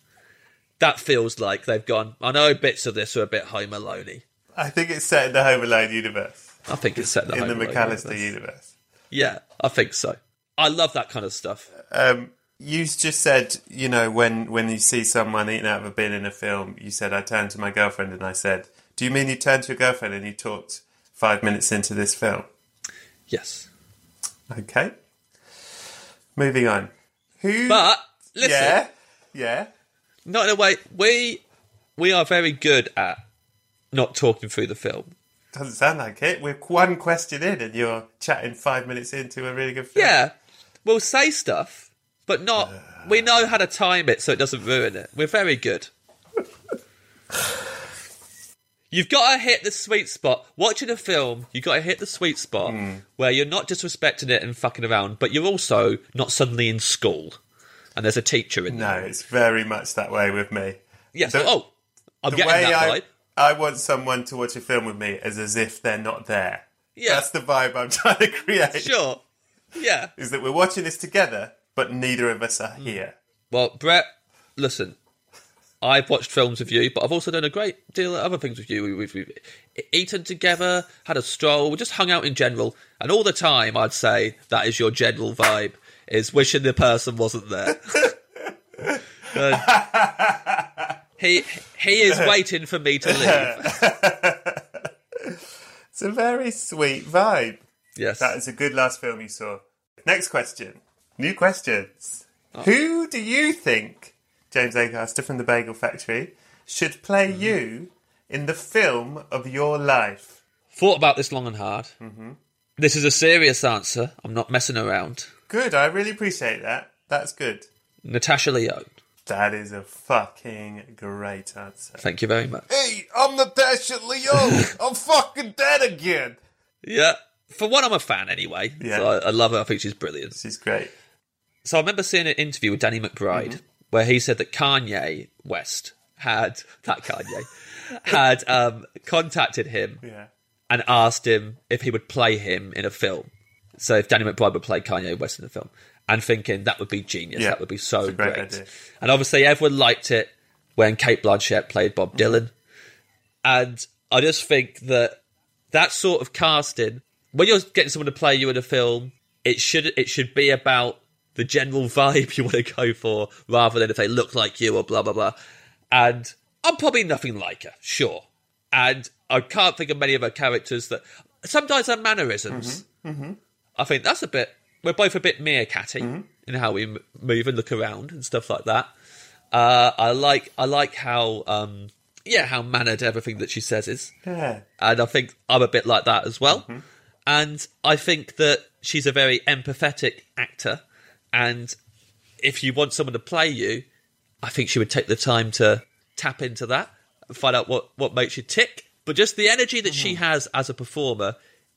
That feels like they've gone. I know bits of this are a bit Home Alone I think it's set in the Home Alone universe, I think it's set in the, in the Alone McAllister universe. universe. Yeah, I think so. I love that kind of stuff. Um, you just said, you know, when, when you see someone eating out of a bin in a film, you said, I turned to my girlfriend and I said, Do you mean you turned to your girlfriend and you talked five minutes into this film? Yes. Okay. Moving on. Who? But listen, yeah, yeah. not in a way. We we are very good at not talking through the film. Doesn't sound like it. We're one question in, and you're chatting five minutes into a really good film. Yeah, we'll say stuff, but not. We know how to time it so it doesn't ruin it. We're very good. You've got to hit the sweet spot. Watching a film, you've got to hit the sweet spot hmm. where you're not disrespecting it and fucking around, but you're also not suddenly in school and there's a teacher in there. No, it's very much that way with me. Yes. The- oh, I'm the getting way that I, vibe. I want someone to watch a film with me is as if they're not there. Yeah. That's the vibe I'm trying to create. Sure. Yeah. Is that we're watching this together, but neither of us are Hmm. here. Well, Brett, listen. I've watched films with you, but I've also done a great deal of other things with you. We've, we've eaten together, had a stroll, we just hung out in general, and all the time I'd say that is your general vibe: is wishing the person wasn't there. He he is waiting for me to leave. It's a very sweet vibe. Yes. That is a good last film you saw. Next question. New questions. Oh. Who do you think, James Acaster from the Bagel Factory, should play mm-hmm. you in the film of your life? Thought about this long and hard. Mm-hmm. This is a serious answer. I'm not messing around. Good, I really appreciate that. That's good. Natasha Lyonne. That is a fucking great answer. Thank you very much. Hey, I'm Natasha Lyonne. I'm fucking dead again. Yeah. For one, I'm a fan anyway. Yeah. So I, I love her. I think she's brilliant. She's great. So I remember seeing an interview with Danny McBride where he said that Kanye West had that Kanye had um, contacted him Yeah. and asked him if he would play him in a film. So if Danny McBride would play Kanye West in a film, and thinking that would be genius, Yeah, that would be so great great. And obviously, everyone liked it when Cate Blanchett played Bob Dylan, and I just think that that sort of casting, when you're getting someone to play you in a film, it should it should be about the general vibe you want to go for, rather than if they look like you or blah blah blah. And I'm probably nothing like her, sure. And I can't think of many of her characters that sometimes her mannerisms. I think that's a bit. We're both a bit meerkatty in how we m- move and look around and stuff like that. Uh, I like I like how um, yeah how mannered everything that she says is, Yeah. and I think I'm a bit like that as well. And I think that she's a very empathetic actor, and if you want someone to play you, I think she would take the time to tap into that and find out what, what makes you tick. But just the energy that she mm-hmm. has as a performer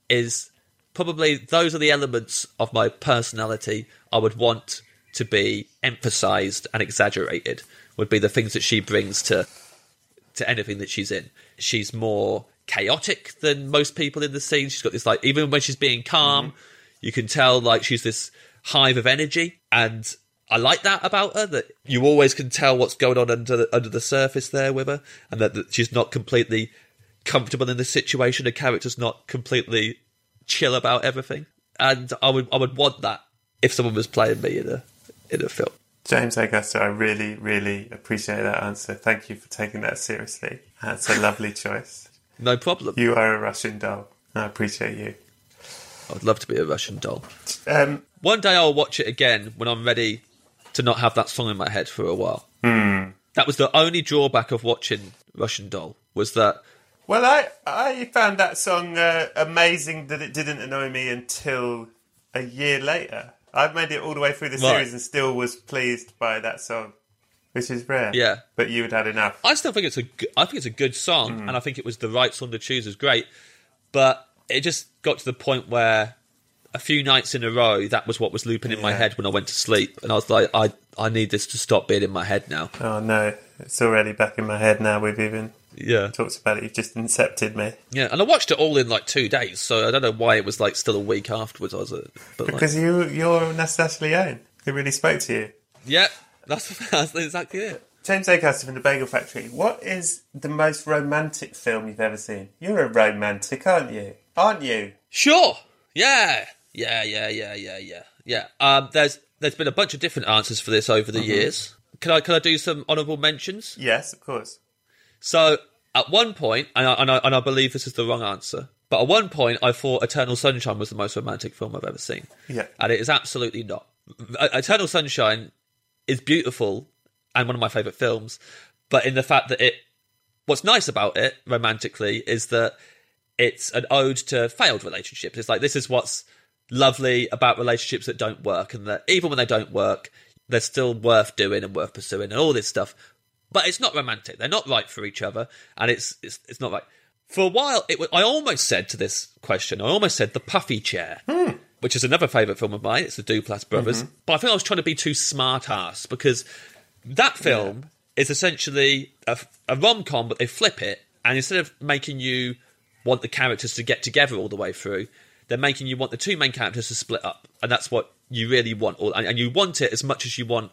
is probably those are the elements of my personality I would want to be emphasized and exaggerated would be the things that she brings to to anything that she's in. She's more chaotic than most people in the scene. She's got this like even when she's being calm, mm-hmm. you can tell like she's this hive of energy and I like that about her that you always can tell what's going on under the, under the surface there with her and that, that she's not completely comfortable in the situation. The character's not completely chill about everything. And I would I would want that if someone was playing me in a in a film. James Acaster, I really, really appreciate that answer. Thank you for taking that seriously. That's a lovely choice. No problem. You are a Russian doll. I appreciate you. I'd love to be a Russian doll. Um, One day I'll watch it again when I'm ready to not have that song in my head for a while. That was the only drawback of watching Russian Doll was that well, I I found that song uh, amazing that it didn't annoy me until a year later. I've made it all the way through the Right. series and still was pleased by that song, which is rare. Yeah. but you had had enough. I still think it's a I think it's a good song and I think it was the right song to choose is great, but it just got to the point where a few nights in a row that was what was looping in my head when I went to sleep and I was like I I need this to stop being in my head now. Oh no, it's already back in my head now. We've even Yeah. talked about it. You've just incepted me Yeah, and I watched it all in like 2 days, so I don't know why it was like still a week afterwards I was uh, but like, because you you're Nastasia Lyonne. It really spoke to you. Yeah, that's that's exactly it. James a Acaster from the Bagel Factory. What is the most romantic film you've ever seen? You're a romantic, aren't you? Aren't you? Sure. Yeah. Yeah. Yeah. Yeah. Yeah. Yeah. Yeah. Um, there's there's been a bunch of different answers for this over the years. Can I can I do some honourable mentions? Yes, of course. So at one point, and I, and I and I believe this is the wrong answer, but at one point I thought Eternal Sunshine was the most romantic film I've ever seen. Yeah. And it is absolutely not. Eternal Sunshine is beautiful and one of my favourite films, but in the fact that it what's nice about it romantically is that it's an ode to failed relationships. It's like this is what's lovely about relationships that don't work, and that even when they don't work, they're still worth doing and worth pursuing, and all this stuff. But it's not romantic. They're not right for each other, and it's it's, it's not right. For a while, it was, I almost said to this question, I almost said the puffy chair, hmm. which is another favourite film of mine. It's the Duplass brothers, mm-hmm. but I think I was trying to be too smart ass because that film is essentially a, a rom com, but they flip it, and instead of making you want the characters to get together all the way through, they're making you want the two main characters to split up, and that's what you really want, or, and, you want it as much as you want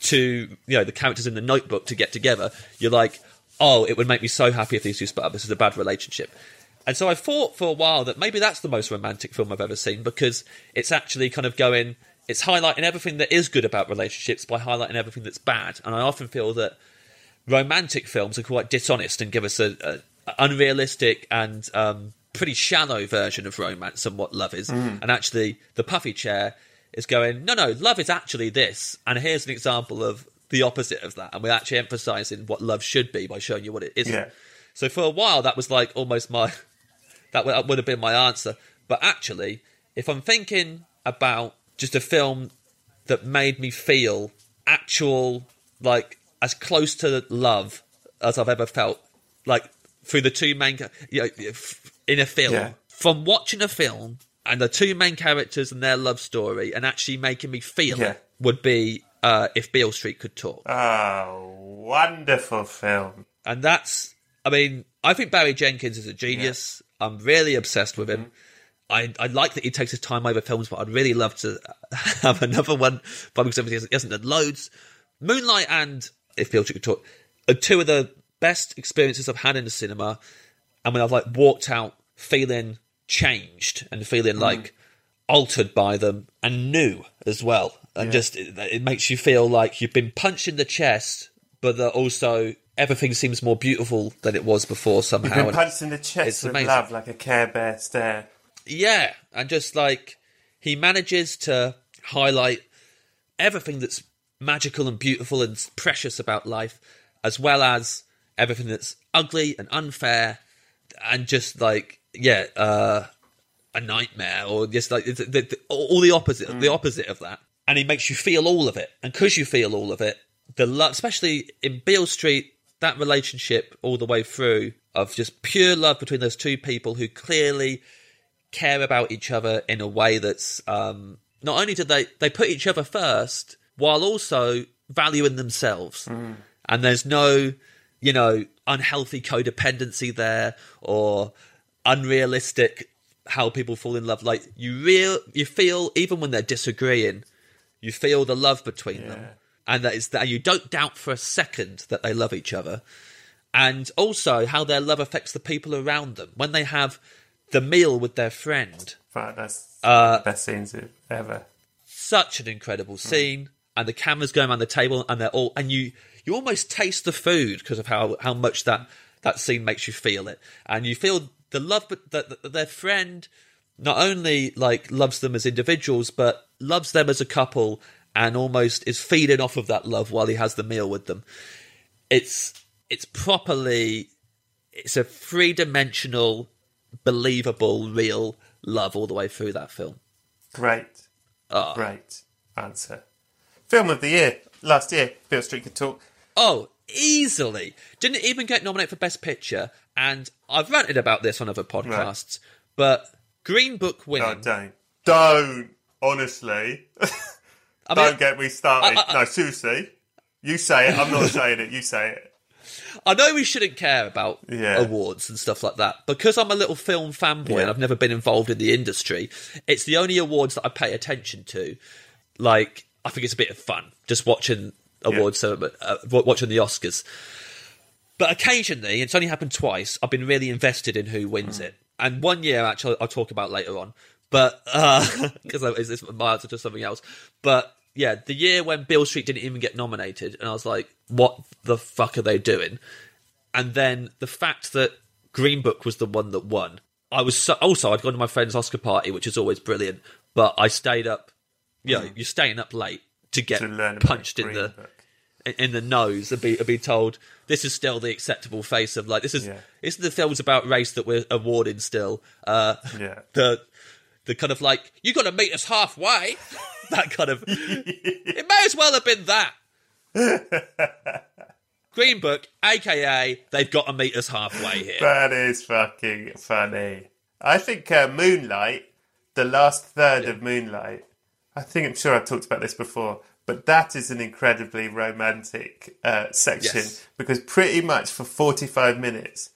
to, you know, the characters in the Notebook to get together. You're like, oh, it would make me so happy if these two split up. This is a bad relationship. And so I thought for a while that maybe that's the most romantic film I've ever seen because it's actually kind of going, it's highlighting everything that is good about relationships by highlighting everything that's bad. And I often feel that romantic films are quite dishonest and give us a, a unrealistic and um, pretty shallow version of romance and what love is. Mm. And actually, the puffy chair is going, no, no, love is actually this. And here's an example of the opposite of that. And we're actually emphasizing what love should be by showing you what it isn't. Yeah. So for a while, that was like almost my that would, have been my answer. But actually, if I'm thinking about just a film that made me feel actual, like as close to love as I've ever felt, like through the two main, you know, in a film, Yeah. from watching a film and the two main characters and their love story, and actually making me feel Yeah. it, would be uh, if Beale Street could talk. Oh, wonderful film. and that's I mean, I think Barry Jenkins is a genius. I'm really obsessed with him. I I like that he takes his time over films, but I'd really love to have another one. Probably because he hasn't done loads. Moonlight and If Beale Street Could Talk are two of the best experiences I've had in the cinema. And when I've like walked out feeling changed and feeling hmm. like altered by them and new as well. And just it, it makes you feel like you've been punched in the chest, but that also everything seems more beautiful than it was before somehow. You've been punched in the it's chest with amazing. love like a Care Bear stare. yeah, and just like he manages to highlight everything that's magical and beautiful and precious about life, as well as everything that's ugly and unfair, and just like yeah, uh, a nightmare or just like the, the, the, all the opposite, the opposite of that. And he makes you feel all of it, and because you feel all of it, the love, especially in Beale Street, that relationship all the way through of just pure love between those two people who clearly care about each other in a way that's um, not only do they they put each other first while also valuing themselves. And there's no you know unhealthy codependency there or unrealistic how people fall in love. Like you real you feel even when they're disagreeing you feel the love between them. And that is that you don't doubt for a second that they love each other. And also how their love affects the people around them. When they have the meal with their friend. But that's Uh, the best scenes ever. Such an incredible scene, and the cameras going around the table, and they're all, and you you almost taste the food because of how how much that that scene makes you feel it, and you feel the love, but that that their friend not only like loves them as individuals, but loves them as a couple, and almost is feeding off of that love while he has the meal with them. It's it's properly it's a three dimensional, believable, real love all the way through that film. Great. Ah. Great answer. Film of the year. Last year, Beale Street could talk. Oh, easily. Didn't even get nominated for Best Picture, and I've ranted about this on other podcasts, but Green Book winning. Oh, don't. Don't. Honestly. I mean, don't get me started. I- I- no, seriously. You say it. I'm not saying it. You say it. I know we shouldn't care about Yeah. awards and stuff like that because I'm a little film fanboy Yeah. and I've never been involved in the industry. It's the only awards that I pay attention to. Like, I think it's a bit of fun just watching awards, ceremony- uh, watching the Oscars. But occasionally, it's only happened twice. I've been really invested in who wins mm. it, and one year actually I'll talk about later on. But uh, because it's, it's my answer to something else. But yeah, the year when Beale Street didn't even get nominated, and I was like, "What the fuck are they doing?" And then the fact that Green Book was the one that won, I was so, also I'd gone to my friend's Oscar party, which is always brilliant. But I stayed up. You know, mm. you're staying up late to get To learn punched in the Book. in the nose and be and be told this is still the acceptable face of like this is Yeah. this is the films about race that we're awarding still. Uh, Yeah. the the kind of like you got to meet us halfway. that kind of it may as well have been that. Green Book, aka they've got to meet us halfway here. That is fucking funny. I think uh, Moonlight, the last third of Moonlight, I think I'm sure I've talked about this before, but that is an incredibly romantic uh, section Yes. because pretty much for 45 minutes,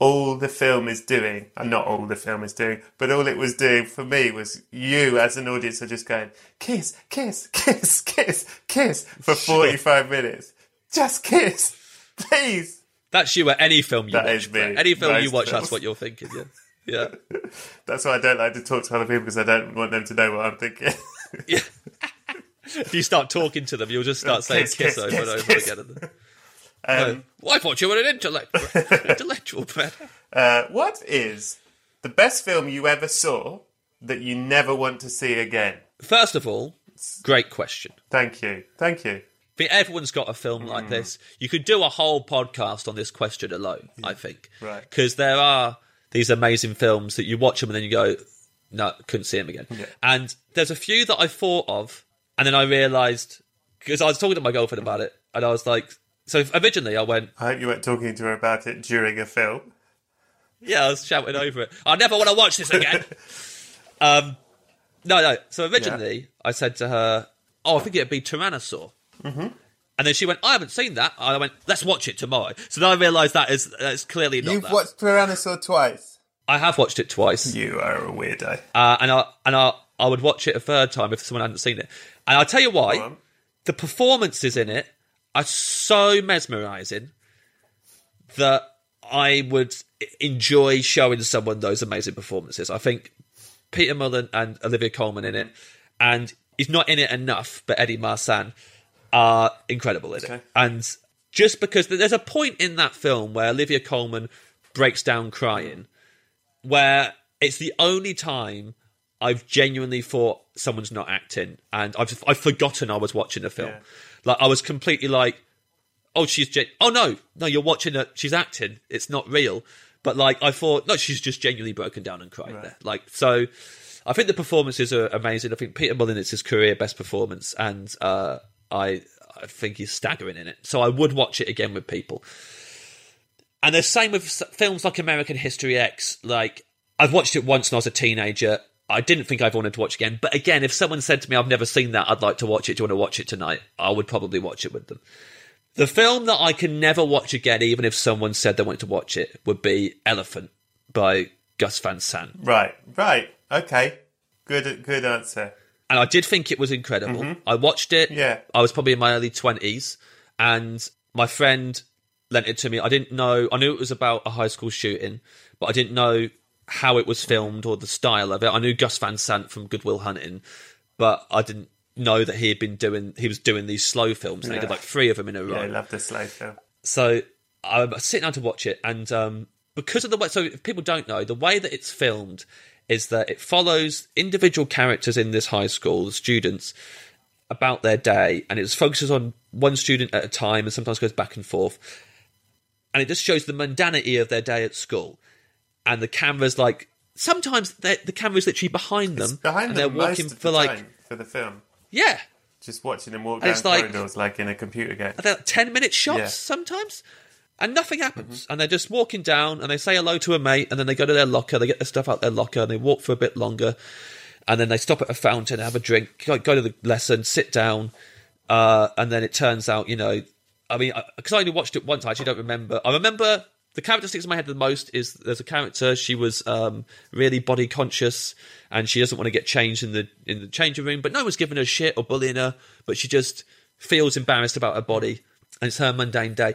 all the film is doing, and not all the film is doing, but all it was doing for me was you as an audience are just going, kiss, kiss, kiss, kiss, kiss for 45 minutes. Just kiss, please. That's you at any film you That watch. is me. Any film you watch, films. that's what you're thinking. Yeah, yeah. That's why I don't like to talk to other people because I don't want them to know what I'm thinking. Yeah. if you start talking to them, you'll just start saying Kiss, kiss, kiss, over kiss, and over kiss. again. Um, well, I thought you were an intellect, intellectual, Brett. uh, what is the best film you ever saw that you never want to see again? First of all, great question. Thank you. Thank you. Everyone's got a film Mm. like this. You could do a whole podcast on this question alone, I think. Right. Because there are these amazing films that you watch them and then you go, no, couldn't see them again. And there's a few that I thought of, and then I realised, because I was talking to my girlfriend about it, and I was like, so originally I went, I hope you weren't talking to her about it during a film. yeah, I was shouting over it. I never want to watch this again. um, no, no. So originally, I said to her, "Oh, I think it'd be Tyrannosaur." Mm-hmm. And then she went, "I haven't seen that." I went, "Let's watch it tomorrow." So then I realised that is that's clearly not You've that. watched Tyrannosaur twice. I have watched it twice, You are a weirdo. uh, and I and I I would watch it a third time if someone hadn't seen it. And I'll tell you why: the performances in it are so mesmerising that I would enjoy showing someone those amazing performances. I think Peter Mullan and Olivia Colman in it, and he's not in it enough, but Eddie Marsan are incredible in it. And just because there's a point in that film where Olivia Colman breaks down crying, where it's the only time I've genuinely thought someone's not acting, and I've I've forgotten I was watching a film. Yeah. Like I was completely like, oh, she's gen- oh no, no, you're watching her. She's acting. It's not real. But like I thought, no, she's just genuinely broken down and cried there. Like so, I think the performances are amazing. I think Peter Mullan it's his career best performance, and uh, I I think he's staggering in it. So I would watch it again with people. And the same with films like American History X. Like I've watched it once when I was a teenager. I didn't think I'd wanted to watch again. But again, if someone said to me, "I've never seen that. I'd like to watch it. Do you want to watch it tonight?" I would probably watch it with them. The film that I can never watch again, even if someone said they wanted to watch it, would be Elephant by Gus Van Sant. Right, right. Okay. Good good answer. and I did think it was incredible. I watched it. Mm-hmm. Yeah. I was probably in my early twenties, and my friend lent it to me. I didn't know. I knew it was about a high school shooting, but I didn't know how it was filmed or the style of it. I knew Gus Van Sant from Good Will Hunting, but I didn't know that he had been doing. He was doing these slow films, and he did like three of them in a row. Yeah, I love the slow film. So I'm sitting down to watch it, and um, because of the way, so if people don't know, the way that it's filmed is that it follows individual characters in this high school, the students, about their day, and it focuses on one student at a time, and sometimes goes back and forth, and it just shows the mundanity of their day at school, and the camera's like. Sometimes the camera's literally behind them, It's behind and them they're walking for the like for the film. yeah, Just watching them walk And down it's like- corridors like in a computer game. they're like 10 minute shots Yeah. sometimes and nothing happens and they're just walking down and they say hello to a mate and then they go to their locker they get their stuff out their locker and they walk for a bit longer and then they stop at a fountain have a drink go, go to the lesson sit down uh, and then it turns out you know i mean because I, only watched it once i actually don't remember i remember the character that sticks in my head the most is there's a character she was um, really body conscious and she doesn't want to get changed in the in the changing room but no one's giving her shit or bullying her but she just feels embarrassed about her body and it's her mundane day.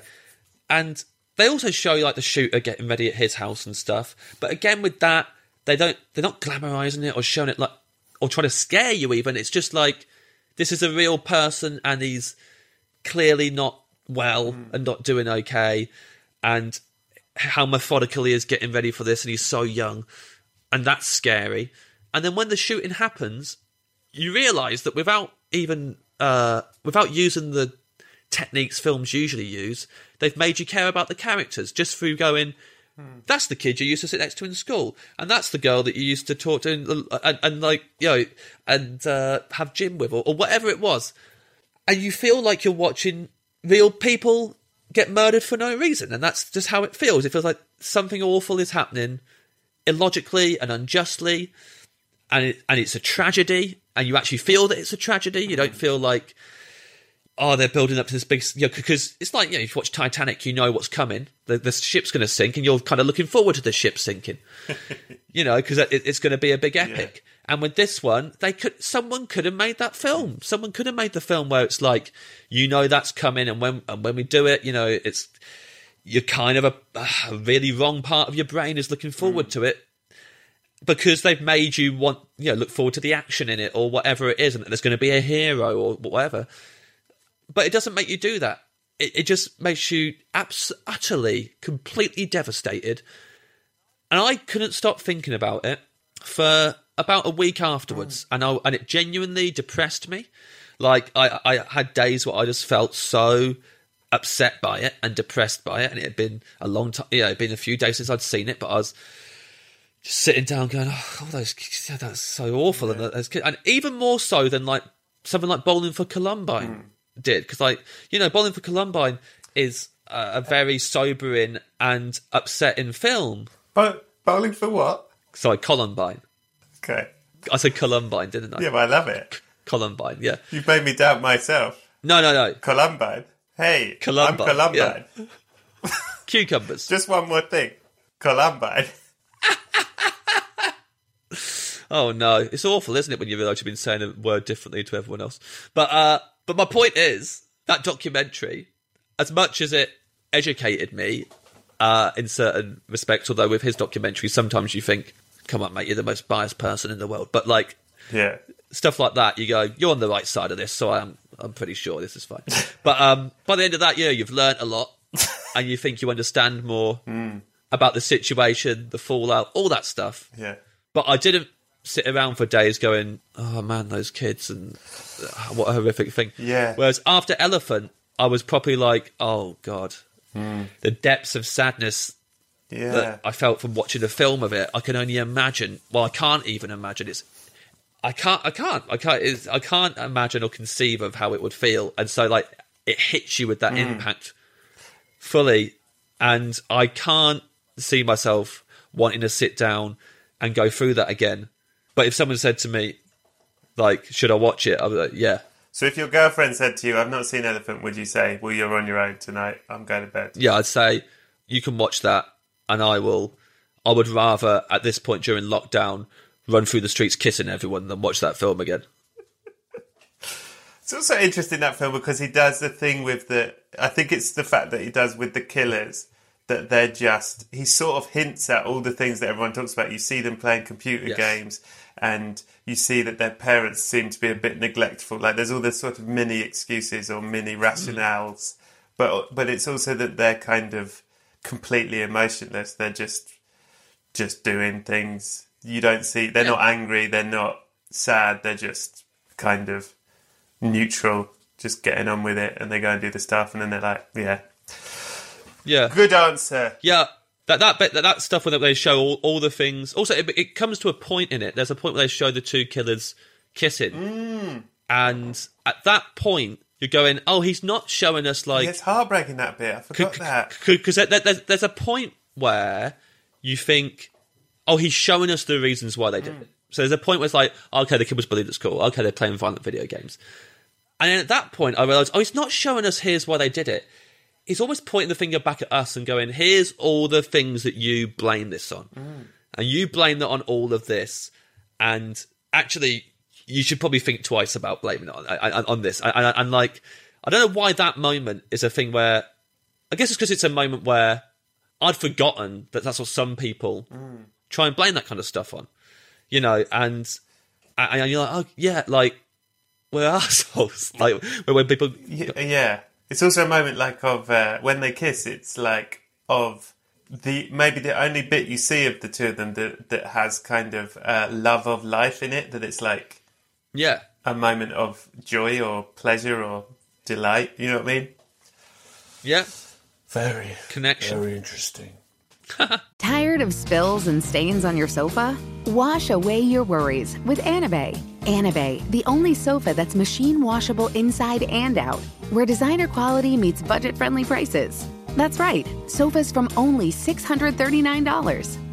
And they also show like the shooter getting ready at his house and stuff but again with that they don't they're not glamorizing it or showing it like or trying to scare you even. It's just like this is a real person and he's clearly not well and not doing okay. And how methodical he is getting ready for this and he's so young and that's scary and then when the shooting happens you realize that without even uh without using the techniques films usually use. They've made you care about the characters just through going. That's the kid you used to sit next to in school, and that's the girl that you used to talk to, and, and, and like you know, and uh, have gym with, or, or whatever it was. And you feel like you're watching real people get murdered for no reason, and that's just how it feels. It feels like something awful is happening, illogically and unjustly, and it, and it's a tragedy, and you actually feel that it's a tragedy. You don't feel like oh, they're building up to this big, you know, because it's like, you know, if you watch Titanic, you know what's coming. The, the ship's going to sink, and you're kind of looking forward to the ship sinking, you know, because it, it's going to be a big epic. And with this one, they could, someone could have made that film. Someone could have made the film where it's like, you know, that's coming, and when and when we do it, you know, it's you're kind of a, a really wrong part of your brain is looking forward mm. to it because they've made you want, you know, look forward to the action in it or whatever it is, and that there's going to be a hero or whatever but it doesn't make you do that. It, it just makes you abs- utterly, completely devastated. And I couldn't stop thinking about it for about a week afterwards, and I, and it genuinely depressed me. Like I, I had days where I just felt so upset by it and depressed by it, and it had been a long time. Yeah, it had been a few days since I'd seen it, but I was just sitting down going, "Oh, those that's so awful," and those kids, and even more so than like something like Bowling for Columbine did because like you know bowling for columbine is uh, a very sobering and upsetting film But bowling for what? sorry columbine Okay. i said columbine didn't i Yeah, but I love it. columbine yeah You've made me doubt myself. no no no Columbine. Hey, Columbine, I'm Columbine. cucumbers Just one more thing. Columbine. oh no it's awful isn't it when you realize you've been saying a word differently to everyone else but uh but my point is that documentary as much as it educated me uh in certain respects although with his documentary sometimes you think come on mate you're the most biased person in the world but like Yeah. stuff like that, you go, you're on the right side of this, so I'm I'm pretty sure this is fine. but um, by the end of that year, you've learnt a lot, and you think you understand more about the situation, the fallout, all that stuff. Yeah. But I didn't sit around for days going, oh man, those kids, and uh, what a horrific thing. Yeah. Whereas after Elephant, I was probably like, oh god, the depths of sadness Yeah. that I felt from watching the film of it. I can only imagine. Well, I can't even imagine. It's I can't. I can't. I can't. It's, I can't imagine or conceive of how it would feel. And so, like, it hits you with that mm. impact fully, and I can't see myself wanting to sit down and go through that again. But if someone said to me, like, should I watch it? I'd be like, yeah, So if your girlfriend said to you, I've not seen Elephant, would you say, well, you're on your own tonight. I'm going to bed. yeah. I'd say you can watch that, and I will. I would rather at this point during lockdown run through the streets kissing everyone than watch that film again. It's also interesting that film because he does the thing with the. I think it's the fact that he does with the killers that they're just. He sort of hints at all the things that everyone talks about. You see them playing computer Yes. games, and you see that their parents seem to be a bit neglectful. Like there's all this sort of mini excuses or mini mm. rationales, but but it's also that they're kind of completely emotionless. They're just just doing things. You don't see. They're not angry. They're not sad. They're just kind of neutral, just getting on with it, and they go and do the stuff, and then they're like, "Yeah, Yeah, good answer." Yeah, that that bit that, that stuff where they show all, all the things. Also, it, it comes to a point in it. There's a point where they show the two killers kissing, mm. and at that point you're going, "Oh, he's not showing us like it's heartbreaking that bit. I forgot that. because there's, there's a point where you think, oh, he's showing us the reasons why they did it. So there's a point where it's like, okay, the kid was bullied at school. Okay, they're playing violent video games. And then at that point, I realised, oh, he's not showing us here's why they did it. He's always pointing the finger back at us and going, here's all the things that you blame this on. Mm. And you blame that on all of this. And actually, you should probably think twice about blaming it on, on, on this. And, and, and like, I don't know why that moment is a thing where, I guess it's because it's a moment where I'd forgotten that that's what some people try and blame that kind of stuff on, you know, and and you're like, oh yeah, like we're assholes, like when people, Yeah, it's also a moment like of uh, when they kiss. It's like of the maybe the only bit you see of the two of them that that has kind of uh, love of life in it. That it's like yeah, a moment of joy or pleasure or delight. You know what I mean? Yeah, Very connection. Very interesting. Tired of spills and stains on your sofa? Wash away your worries with Anabay. Anabay, the only sofa that's machine washable inside and out, where designer quality meets budget friendly prices. That's right, sofas from only $639.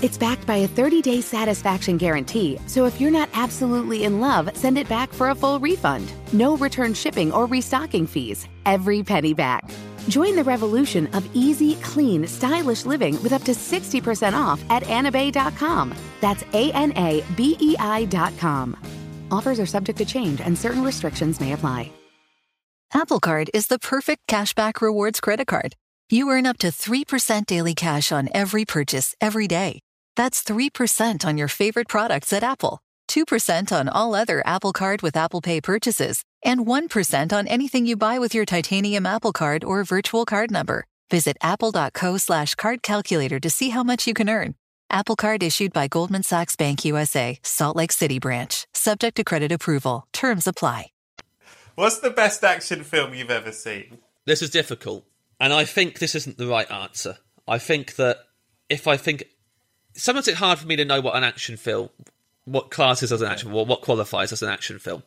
It's backed by a 30 day satisfaction guarantee, so if you're not absolutely in love, send it back for a full refund. No return shipping or restocking fees. Every penny back. Join the revolution of easy, clean, stylish living with up to 60% off at anabei.com. That's A N A B E I.com. Offers are subject to change and certain restrictions may apply. Apple Card is the perfect cashback rewards credit card. You earn up to 3% daily cash on every purchase every day. That's 3% on your favorite products at Apple, 2% on all other Apple Card with Apple Pay purchases, and 1% on anything you buy with your titanium Apple Card or virtual card number. Visit apple.co slash card calculator to see how much you can earn. Apple Card issued by Goldman Sachs Bank USA, Salt Lake City branch. Subject to credit approval. Terms apply. What's the best action film you've ever seen? This is difficult, and I think this isn't the right answer. I think that if I think sometimes it's hard for me to know what an action film, what classes as an action, or what qualifies as an action film,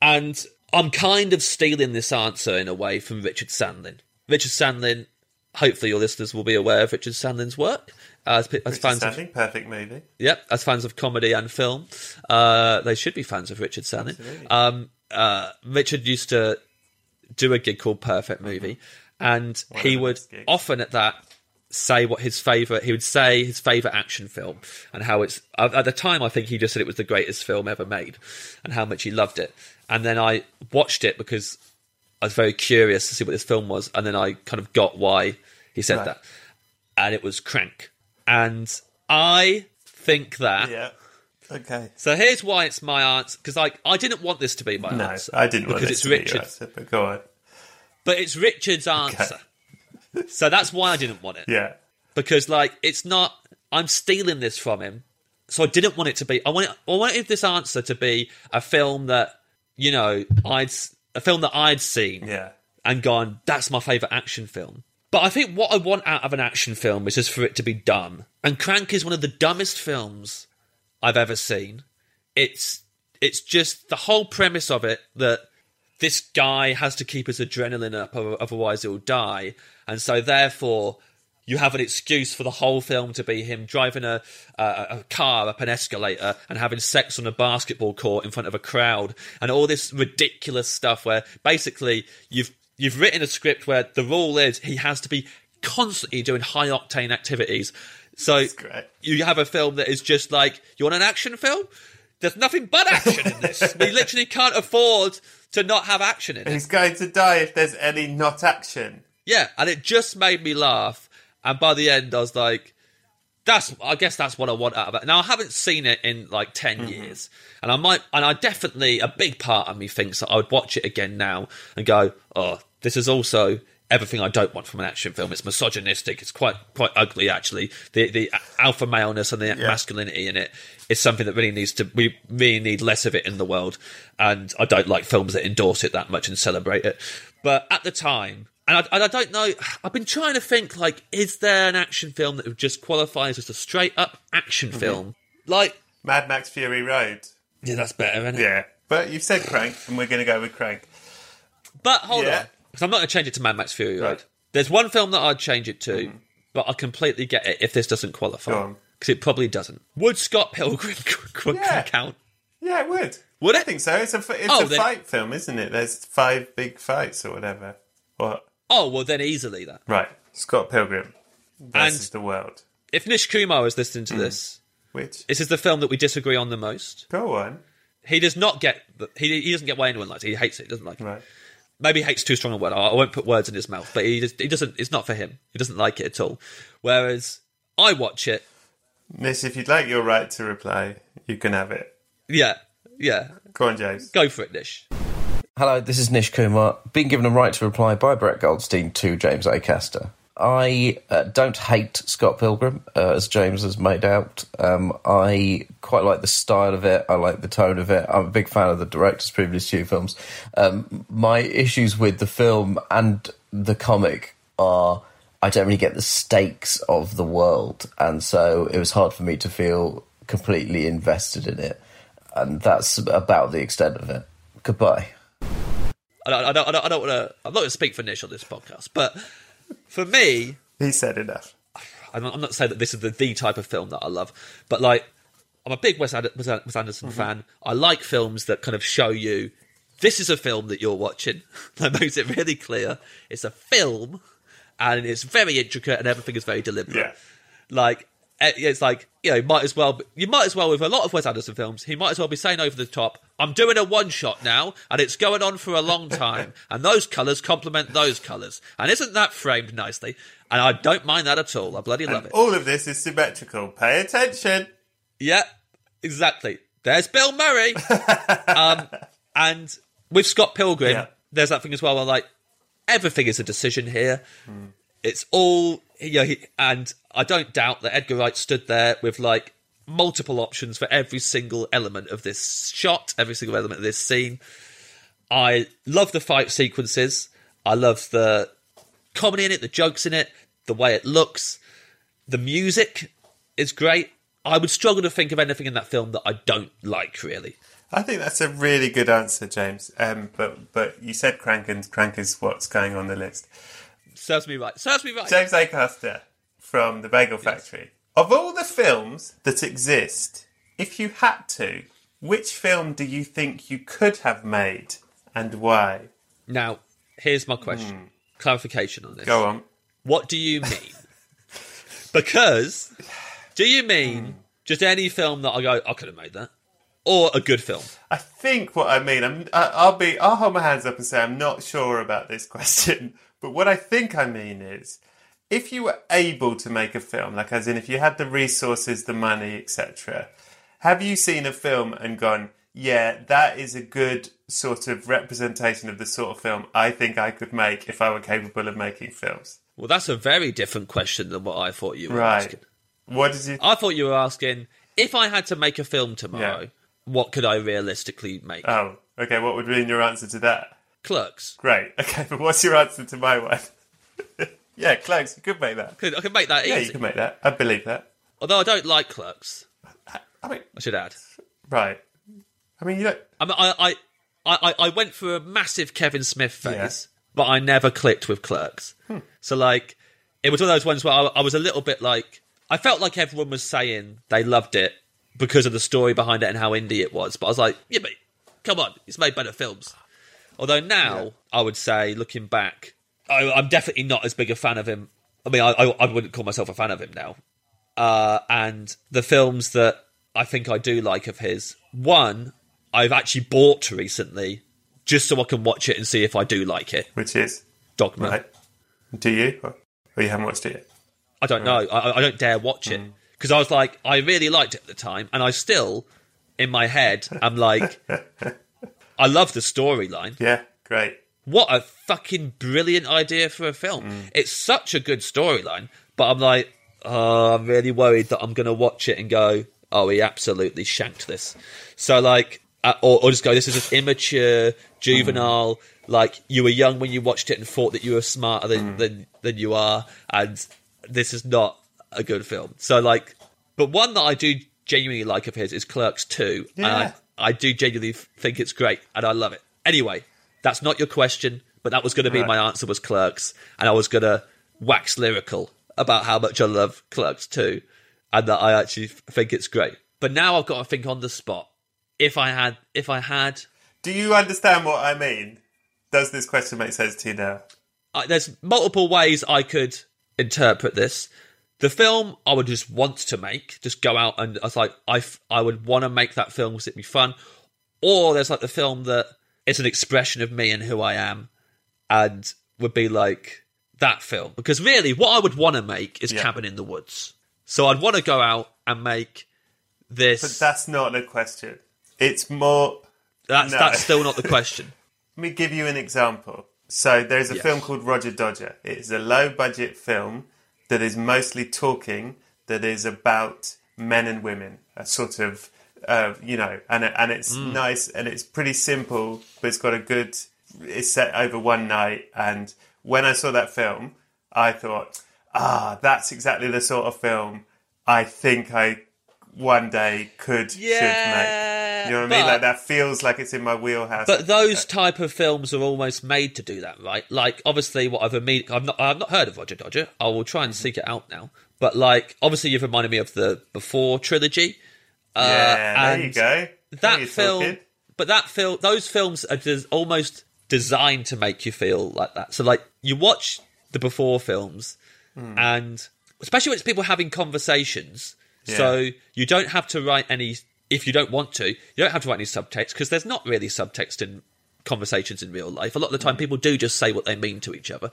and I'm kind of stealing this answer in a way from Richard Sandling. Richard Sandling. Hopefully, your listeners will be aware of Richard Sandling's work as, as Richard fans of perfect movie. Yep, as fans of comedy and film, uh, they should be fans of Richard Sandling. Um, uh, Richard used to do a gig called Perfect Movie, and One he would often at that say what his favorite. He would say his favorite action film and how it's. At the time, I think he just said it was the greatest film ever made, and how much he loved it. And then I watched it because I was very curious to see what this film was, and then I kind of got why he said Right. that, and it was Crank. And I think that. Yeah. Okay. So here's why it's my answer because I I didn't want this to be my No, answer. I didn't want because it's to be Richard, answer, but go on. but it's Richard's answer. So that's why I didn't want it Yeah. because like it's not. I'm stealing this from him, so I didn't want it to be. I wanted I wanted this answer to be a film that you know I'd a film that I'd seen Yeah. and gone, that's my favourite action film. But I think what I want out of an action film is just for it to be dumb. And Crank is one of the dumbest films I've ever seen. It's it's just the whole premise of it that this guy has to keep his adrenaline up, otherwise he'll die, and so therefore you have an excuse for the whole film to be him driving a, a, a car up an escalator and having sex on a basketball court in front of a crowd, and all this ridiculous stuff where basically you've you've written a script where the rule is he has to be constantly doing high octane activities. So you have a film that is just like you want an action film. There's nothing but action in this. we literally can't afford to not have action in it. He's going to die if there's any not action. Yeah, and it just made me laugh. And by the end, I was like, "That's, I guess that's what I want out of it." Now I haven't seen it in like 10 mm-hmm. years, and I might, and I definitely, a big part of me thinks that I would watch it again now and go, "Oh, this is also." Everything I don't want from an action film. It's misogynistic. It's quite quite ugly, actually. The the alpha maleness and the masculinity in it is something that really needs to. We really need less of it in the world. And I don't like films that endorse it that much and celebrate it. But at the time, and I, and I don't know. I've been trying to think like, is there an action film that would just qualify as a straight up action Mm-hmm. film? Like, Mad Max Fury Road. yeah, that's better, isn't it? Yeah. But you've said Crank, and we're going to go with Crank. But hold Yeah. on, because I'm not going to change it to Mad Max Fury Road. Right. There's one film that I'd change it to, mm-hmm. but I completely get it if this doesn't qualify because it probably doesn't. Would Scott Pilgrim Yeah. count? Yeah, it would. Would I think so. It's a it's Oh, a then- fight film, isn't it? There's five big fights or whatever. What? Oh well, then easily that. Right. Scott Pilgrim versus the world. If Nish Kumar is listening to mm. this, Which? this is the film that we disagree on the most. Go on. He does not get. He he doesn't get why anyone likes it. He hates it. He doesn't like it. Right. Maybe hates too strong a word. I I won't put words in his mouth, but he just, he doesn't. It's not for him. He doesn't like it at all. Whereas I watch it. Miss, if you'd like your right to reply, you can have it. Yeah, yeah. Go on, James. Go for it, Nish. Hello, this is Nish Kumar. Being given a right to reply by Brett Goldstein to James Acaster. I uh, don't hate Scott Pilgrim, uh, as James has made out. Um, I quite like the style of it. I like the tone of it. I'm a big fan of the director's previous two films. Um, my issues with the film and the comic are I don't really get the stakes of the world, and so it was hard for me to feel completely invested in it. And that's about the extent of it. Goodbye. I don't, I don't, I don't, want to. I'm not going to speak for Nish on this podcast, but for me, He said enough. I'm not, I'm not saying that this is the, the type of film that I love, but like, I'm a big Wes, Ad- Wes Anderson mm-hmm. fan. I like films that kind of show you this is a film that you're watching. that makes it really clear. It's a film, and it's very intricate, and everything is very deliberate. Yeah. Like, it's like you know, might as well. You might as well with a lot of Wes Anderson films. He might as well be saying over the top, "I'm doing a one shot now, and it's going on for a long time, and those colours complement those colours, and isn't that framed nicely?" And I don't mind that at all. I bloody love it. All of this is symmetrical. Pay attention. Yeah, exactly. There's Bill Murray. um, and with Scott Pilgrim, Yeah. there's that thing as well where, like, everything is a decision here. It's all, know, he, and I don't doubt that Edgar Wright stood there with, like, multiple options for every single element of this shot, every single element of this scene. I love the fight sequences. I love the comedy in it, the jokes in it, the way it looks. The music is great. I would struggle to think of anything in that film that I don't like, really. I think that's a really good answer, James. Um, but but you said Crank and Crank is what's going on the list. Serves me right. Serves me right. James Acaster from the Bagel Factory. Of all the films that exist, if you had to, which film do you think you could have made and why? Now, here's my question. Hmm. Clarification on this. Go on. What do you mean? because do you mean hmm. just any film that I go, I could have made that? Or a good film? I think what I mean, I'm, I, I'll be, I'll hold my hands up and say I'm not sure about this question. But what I think I mean is, if you were able to make a film, like as in if you had the resources, the money, etc., have you seen a film and gone, yeah, that is a good sort of representation of the sort of film I think I could make if I were capable of making films? Well, that's a very different question than what I thought you were Right. asking. What did you? I thought you were asking if I had to make a film tomorrow, Yeah. what could I realistically make? Oh, okay. What would be your answer to that? Clerks. Great. Okay, but what's your answer to my one? yeah, Clerks, you could make that. Could, I could make that Yeah, you can make that. I believe that. Although I don't like Clerks, I mean, I should add. right. I mean, you don't. I mean, I, I, I, I went through a massive Kevin Smith phase, Yeah. but I never clicked with Clerks. Hmm. So like, it was one of those ones where I, I was a little bit like, I felt like everyone was saying they loved it because of the story behind it and how indie it was. But I was like, yeah, but come on, it's made better films. Although now I would say, looking back, I, I'm definitely not as big a fan of him. I mean, I, I, I wouldn't call myself a fan of him now. Uh, and the films that I think I do like of his, one I've actually bought recently just so I can watch it and see if I do like it. Which is Dogma. right. Do you? Or, you haven't watched it yet? I don't know. I, I don't dare watch it because I was like, I really liked it at the time, and I still, in my head, I'm like, I love the storyline. Yeah, great. What a fucking brilliant idea for a film! Mm. It's such a good storyline, but I'm like, oh, I'm really worried that I'm going to watch it and go, oh, he absolutely shanked this. So like, uh, or, or just go, this is just immature, juvenile. Mm. Like you were young when you watched it and thought that you were smarter than mm. than, than you are, and this is not a good film. So like, but one that I do genuinely like of his is Clerks Two, and Yeah. I, do genuinely think it's great, and I love it. Anyway, that's not your question, but that was going to be Right. my answer was Clerks, and I was going to wax lyrical about how much I love Clerks too, and that I actually think it's great. But now I've got to think on the spot. If I had, if I had, Do you understand what I mean? Does this question make sense to you now? I, there's multiple ways I could interpret this. The film I would just want to make, just go out and I was like, I, f- I would want to make that film because it'd be fun. Or there's like the film that it's an expression of me and who I am, and would be like that film. Because really, what I would want to make is Yeah. Cabin in the Woods. So I'd want to go out and make this. But that's not the question. It's more. That's No. that's still not the question. Let me give you an example. So there's a Yes. film called Roger Dodger. It is a low budget film that is mostly talking, that is about men and women, a sort of, uh, you know, and and it's Mm. nice and it's pretty simple, but it's got a good. It's set over one night, and when I saw that film, I thought, ah, that's exactly the sort of film I think I one day could should make. You know what I mean? Like that feels like it's in my wheelhouse. But those type of films are almost made to do that, right? Like, obviously, what I've imme- I've not I've not heard of Roger Dodger. I will try and seek it out now. But like, obviously, you've reminded me of the Before trilogy. Uh, yeah, there you go. That film, talking. but that film, those films are just almost designed to make you feel like that. So, like, you watch the Before films, Hmm. and especially when it's people having conversations. So you don't have to write any. If you don't want to, you don't have to write any subtext because there's not really subtext in conversations in real life. A lot of the time, mm. people do just say what they mean to each other,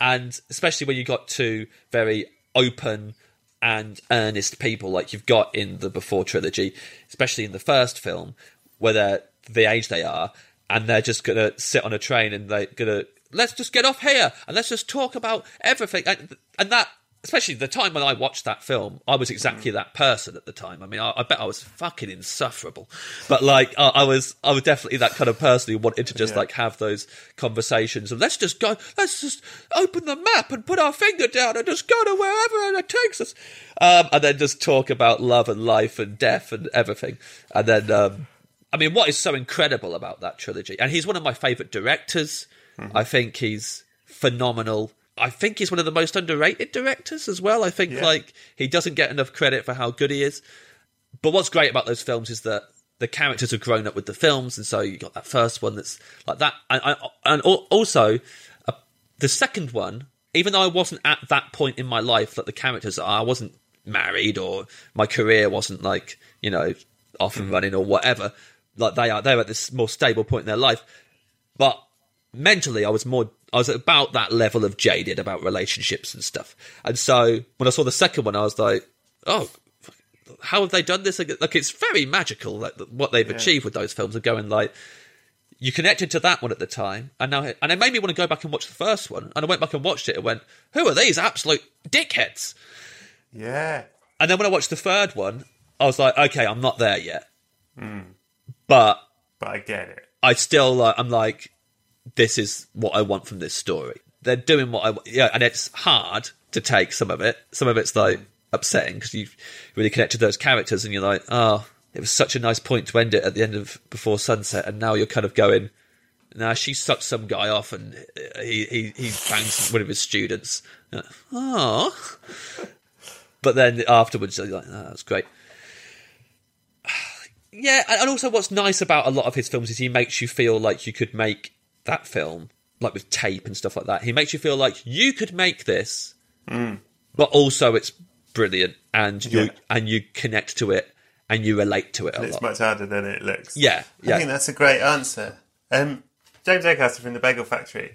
and especially when you got two very open and earnest people like you've got in the Before trilogy, especially in the first film, where they're the age they are, and they're just gonna sit on a train and they're gonna let's just get off here and let's just talk about everything, and, and that. Especially the time when I watched that film, I was exactly that person at the time. I mean, I, I bet I was fucking insufferable, but like I, I was, I was definitely that kind of person who wanted to just Yeah. like have those conversations and let's just go, let's just open the map and put our finger down and just go to wherever it takes us, um, and then just talk about love and life and death and everything, and then um, I mean, what is so incredible about that trilogy? And he's one of my favourite directors. I think he's phenomenal. I think he's one of the most underrated directors as well. I think Yeah. like he doesn't get enough credit for how good he is. But what's great about those films is that the characters have grown up with the films, and so you got that first one that's like that, and, and, also uh, the second one. Even though I wasn't at that point in my life that the characters are, I wasn't married or my career wasn't like you know off and running or whatever. Like they are, they're at this more stable point in their life. But mentally, I was more, I was about that level of jaded about relationships and stuff. And so when I saw the second one, I was like, oh, how have they done this? Like it's very magical, like what they've achieved with those films. Of going like, you connected to that one at the time, and now and it made me want to go back and watch the first one. And I went back and watched it and went, who are these absolute dickheads? Yeah. And then when I watched the third one, I was like, okay, I'm not there yet, hmm. but But I get it. I still like I'm like this is what I want from this story. They're doing what I want, yeah, and it's hard to take some of it. Some of it's like upsetting because you really connected those characters, and you're like, oh, it was such a nice point to end it at the end of Before Sunset, and now you're kind of going, now she sucked some guy off, and he he he banged one of his students. Oh, but then afterwards, you're like, oh, that's great. Yeah, and also what's nice about a lot of his films is he makes you feel like you could make that film, like with tape and stuff like that. He makes you feel like you could make this, but also it's brilliant, and you Yeah. and you connect to it and you relate to it a It's lot. much harder than it looks. Yeah, I think that's a great answer. Um, James Acaster from the Bagel Factory.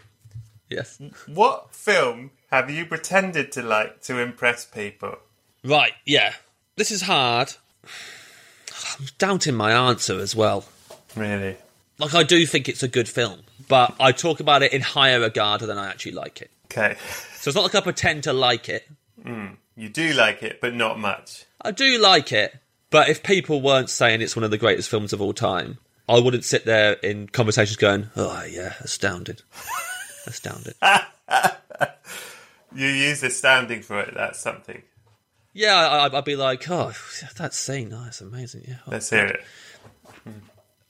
Yes, What film have you pretended to like to impress people? right. Yeah, this is hard. I'm doubting my answer as well. Really? Like I do think it's a good film, but I talk about it in higher regard than I actually like it. Okay. So it's not like I pretend to like it. Hmm. You do like it, but not much. I do like it, but if people weren't saying it's one of the greatest films of all time, I wouldn't sit there in conversations going, "Oh yeah, astounded, astounded." You use astounding for it. That's something. yeah, I, I'd be like, "Oh, that scene, oh, it's amazing." Yeah. Oh, Let's hear it.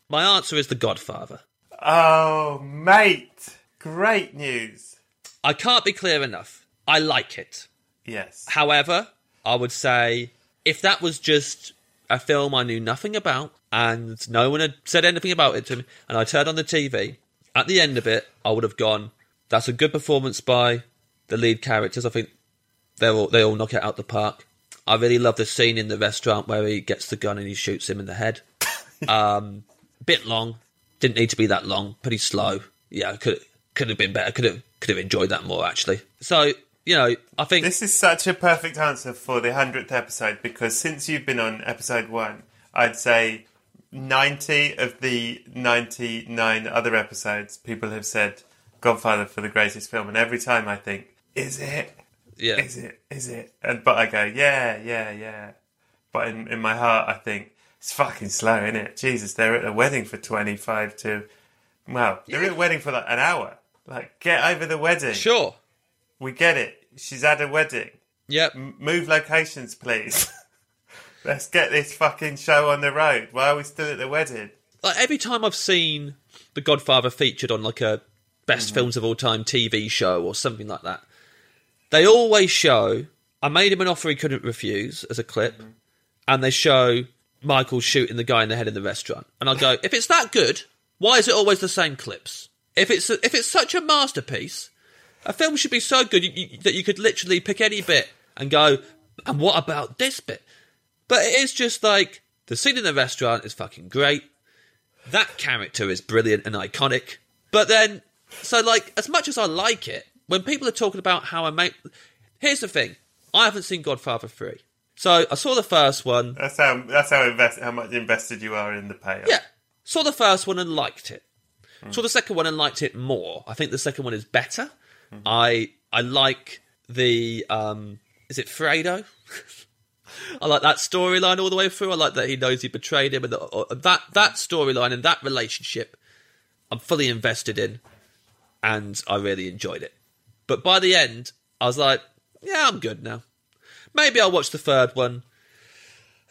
My answer is The Godfather. Oh, mate. Great news. I can't be clear enough. I like it. Yes. However, I would say if that was just a film I knew nothing about and no one had said anything about it to me, and I turned on the TV, at the end of it, I would have gone, "That's a good performance by the lead characters. I think they all they all knock it out the park." I really love the scene in the restaurant where he gets the gun and he shoots him in the head. um, bit long, didn't need to be that long. Pretty slow. Yeah, could could have been better. Could have could have enjoyed that more actually. So you know, I think This is such a perfect answer for the 100th episode because since you've been on episode one, I'd say 90 of the 99 other episodes, people have said Godfather for the greatest film. And every time I think, is it? Yeah. Is it? Is it? And, but I go, yeah, yeah, yeah. But in, in my heart, I think, it's fucking slow, isn't it? Jesus, they're at a wedding for 25 to. Well, they're at a wedding for like an hour. Like, get over the wedding. Sure. We get it. She's at a wedding. Yep. M- move locations, please. Let's get this fucking show on the road. Why are we still at the wedding? Like every time I've seen The Godfather featured on like a best mm-hmm. films of all time TV show or something like that, they always show I made him an offer he couldn't refuse as a clip, mm-hmm. and they show Michael shooting the guy in the head in the restaurant. And I go, if it's that good, why is it always the same clips? If it's if it's such a masterpiece, a film should be so good you, you, that you could literally pick any bit and go, and what about this bit? But it is just like the scene in the restaurant is fucking great. That character is brilliant and iconic. But then, so like, as much as I like it, when people are talking about how I make, here's the thing: I haven't seen Godfather three, so I saw the first one. That's how that's how invest how much invested you are in the payoff. Yeah, saw the first one and liked it. Saw the second one and liked it more. I think the second one is better. I I like the um, is it Fredo? I like that storyline all the way through. I like that he knows he betrayed him, and the, uh, that that storyline and that relationship, I'm fully invested in, and I really enjoyed it. But by the end, I was like, yeah, I'm good now. Maybe I'll watch the third one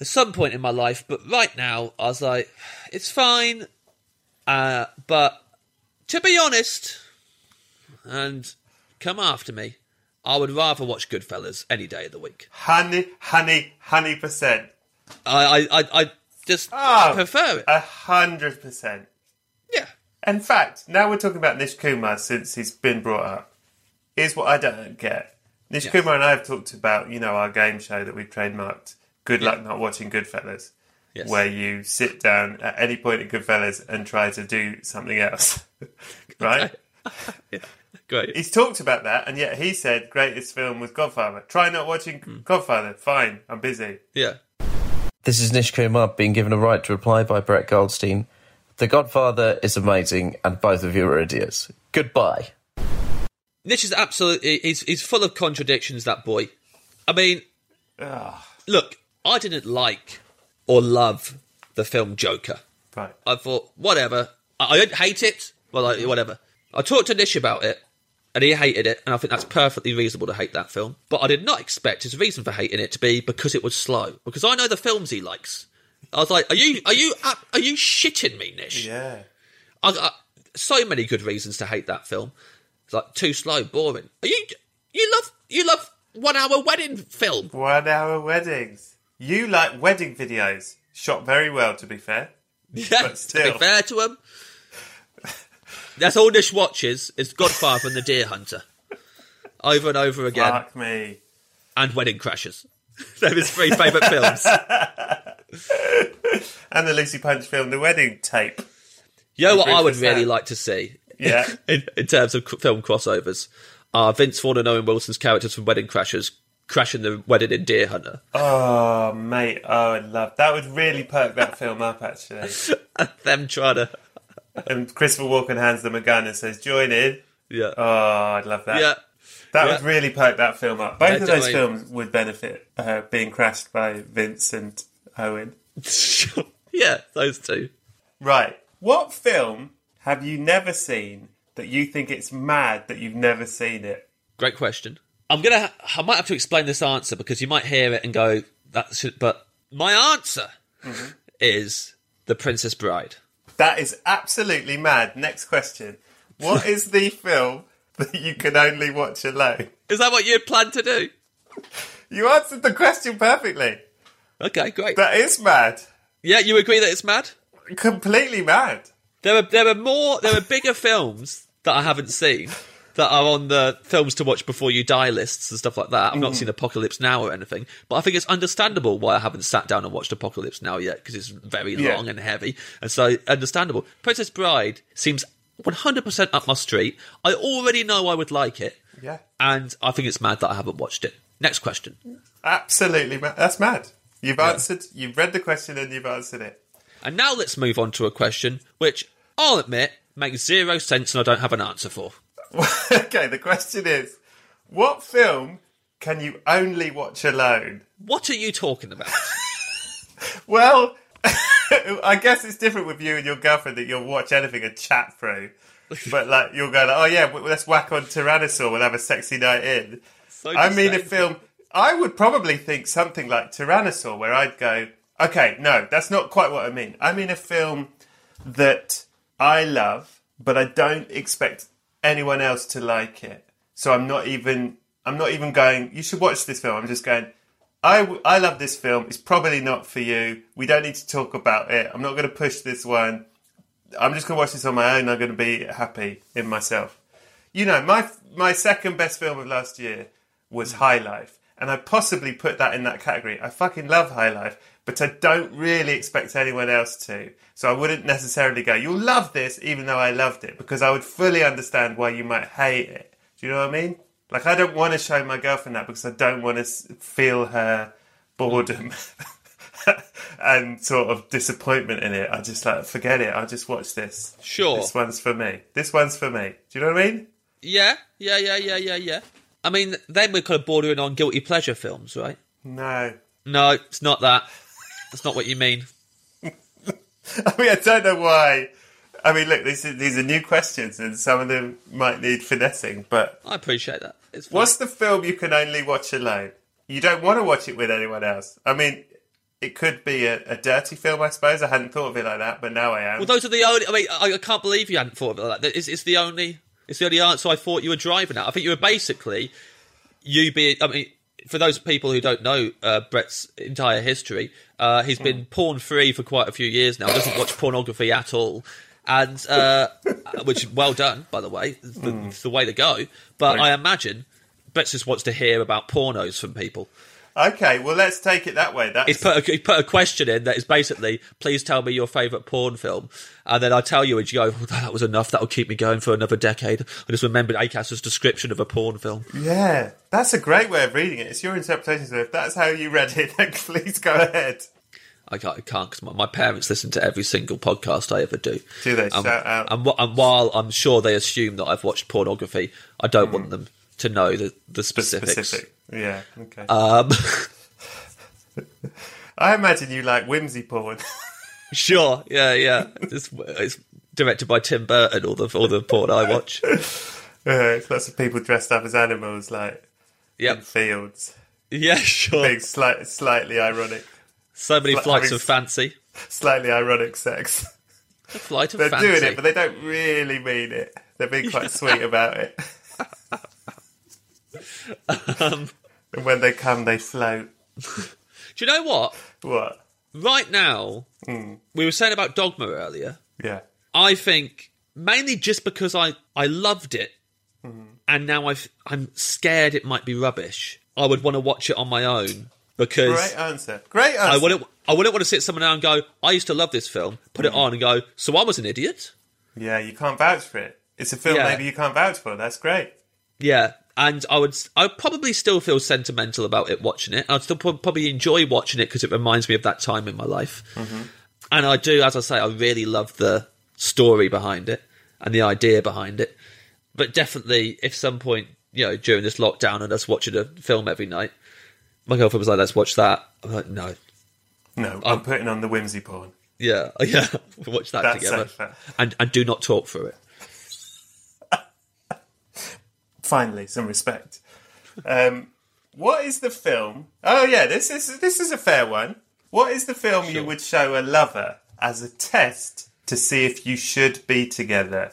at some point in my life, but right now, I was like, it's fine. Uh, but to be honest, and come after me, I would rather watch Goodfellas any day of the week. Honey, honey, honey percent. I, I, I, I just Oh. prefer it. A hundred percent. yeah. In fact, now we're talking about Nish Kumar since he's been brought up. Here's what I don't get. Nish Yes. Kumar and I have talked about, you know, our game show that we've trademarked, Good Luck Not Watching Goodfellas, Yes. where you sit down at any point in Goodfellas and try to do something else. right? Great. He's talked about that, and yet he said greatest film was Godfather. Try not watching Hmm. Godfather. Fine, I'm busy. Yeah. This is Nish Kumar being given a right to reply by Brett Goldstein. The Godfather is amazing, and both of you are idiots. Goodbye. Nish is absolutely he's he's full of contradictions. That boy. I mean, look, I didn't like or love the film Joker. Right. I thought whatever. I, I didn't hate it. Well, I, mm-hmm. whatever. I talked to Nish about it, and he hated it, and I think that's perfectly reasonable to hate that film. But I did not expect his reason for hating it to be because it was slow. Because I know the films he likes. I was like, are you are you are you shitting me, Nish? Yeah. I, I, so many good reasons to hate that film. Like too slow, boring. Are you you love you love one hour wedding film? One hour weddings. You like wedding videos. Shot very well, to be fair. Yeah, But to be fair to him, that's all Nish watches is Godfather and The Deer Hunter, over and over again, Fuck me. and Wedding Crashers. They're his three favourite films. And the Lucy Punch film, The Wedding Tape. You know what I would really like to see, Yeah. in, in terms of film crossovers, are Vince Vaughn and Owen Wilson's characters from Wedding Crashers crashing the wedding in Deer Hunter. Oh, mate. Oh, I'd love that. Would really perk that film up, actually. Them trying to, And Christopher Walken hands them a gun and says, "Join in." yeah, Oh, I'd love that. yeah. That yeah. would really perk that film up. Both Yeah, of those films would benefit uh, being crashed by Vince and Owen. yeah, those two. Right. What film have you never seen that you think it's mad that you've never seen it? Great question. I'm gonna. I might have to explain this answer because you might hear it and go, "That's." it," But my answer mm-hmm. is The Princess Bride. That is absolutely mad. Next question. What is the film that you can only watch alone? Is that what you planned to do? You answered the question perfectly. Okay, great. That is mad. yeah, you agree that it's mad? Completely mad. There are there are more there are bigger films that I haven't seen that are on the films to watch before you die lists and stuff like that. I've not mm. seen Apocalypse Now or anything, but I think it's understandable why I haven't sat down and watched Apocalypse Now yet because it's very Yeah. long and heavy, and so understandable. Princess Bride seems 100% up my street. I already know I would like it, Yeah. and I think it's mad that I haven't watched it. Next question. Absolutely. That's mad. You've answered, you've read the question and you've answered it. And now let's move on to a question which I'll admit makes zero sense and I don't have an answer for. okay, the question is what film can you only watch alone? What are you talking about? Well, I guess it's different with you and your girlfriend that you'll watch anything and chat through. But like you'll go like, oh yeah, let's whack on Tyrannosaur. We'll have a sexy night in. So I mean, a film. I would probably think something like Tyrannosaur, where I'd go, okay, no, that's not quite what I mean. I mean a film that I love, but I don't expect anyone else to like it. So I'm not even. I'm not even going. You should watch this film. I'm just going. I, I love this film. It's probably not for you. We don't need to talk about it. I'm not going to push this one. I'm just going to watch this on my own. I'm going to be happy in myself. You know, my my second best film of last year was High Life, and I possibly put that in that category. I fucking love High Life, but I don't really expect anyone else to. So I wouldn't necessarily go, "You'll love this," even though I loved it, because I would fully understand why you might hate it. Do you know what I mean? Like, I don't want to show my girlfriend that because I don't want to feel her boredom and sort of disappointment in it. I just like forget it. I'll just watch this. Sure. This one's for me. This one's for me. Do you know what I mean? Yeah, yeah, yeah, yeah, yeah, yeah. I mean, then we're kind of bordering on guilty pleasure films, right? No. No, it's not that. That's not what you mean. I mean, I don't know why. I mean, look, these are, these are new questions, and some of them might need finessing. But I appreciate that. It's what's the film you can only watch alone? You don't want to watch it with anyone else. I mean, it could be a, a dirty film, I suppose. I hadn't thought of it like that, but now I am. Well, those are the only. I mean, I, I can't believe you hadn't thought of it like that. It's, it's the only. It's the only answer I thought you were driving at. I think you were basically you being. I mean, for those people who don't know uh, Brett's entire history, uh, he's been porn free for quite a few years now. Doesn't watch pornography at all. And uh, which well done, by the way, the, it's the way to go. But I imagine Brett just wants to hear about pornos from people. Okay, well, let's take it that way. That's He's put a, he put a question in that is basically, please tell me your favourite porn film. And then I tell you, and you go, oh, that was enough. That'll keep me going for another decade. I just remembered Acas's description of a porn film. Yeah, that's a great way of reading it. It's your interpretation. So if that's how you read it, then please go ahead. I can't because my, my parents listen to every single podcast I ever do. Do they? Um, Shout out. And, and while I'm sure they assume that I've watched pornography, I don't want them to know the, the specifics. Specific. Yeah. Okay. Um, I imagine you like whimsy porn. sure, yeah, yeah. It's, it's directed by Tim Burton. All the all the porn I watch. uh, lots of people dressed up as animals, like in Yep. fields. Yeah, sure. Being slight, slightly ironic, So many Like flights of fancy. slightly ironic sex. A flight of fancy. They're fancy. doing it, but they don't really mean it. They're being quite sweet about it. Um, and when they come, they float. Do you know what? What? Right now, Hmm. we were saying about Dogma earlier. Yeah. I think mainly just because I I loved it, Hmm. and now I've, I'm scared it might be rubbish. I would want to watch it on my own because Great answer. Great answer. I wouldn't. I wouldn't want to sit someone down and go. I used to love this film. Put Hmm. it on and go. So I was an idiot. Yeah, you can't vouch for it. It's a film Yeah. maybe you can't vouch for. That's great. Yeah, and I would. I would probably still feel sentimental about it watching it. I'd still probably enjoy watching it because it reminds me of that time in my life. Mm-hmm. And I do, as I say, I really love the story behind it and the idea behind it. But definitely, if some point you know during this lockdown and us watching a film every night, my girlfriend was like, "Let's watch that." I'm like, "No, No, I'm um, putting on the whimsy porn. yeah, yeah, we'll watch that That's together." safer. And and do not talk through it. Finally, some respect. Um, what is the film? Oh yeah, this is this is a fair one. What is the film you would show a lover as a test to see if you should be together?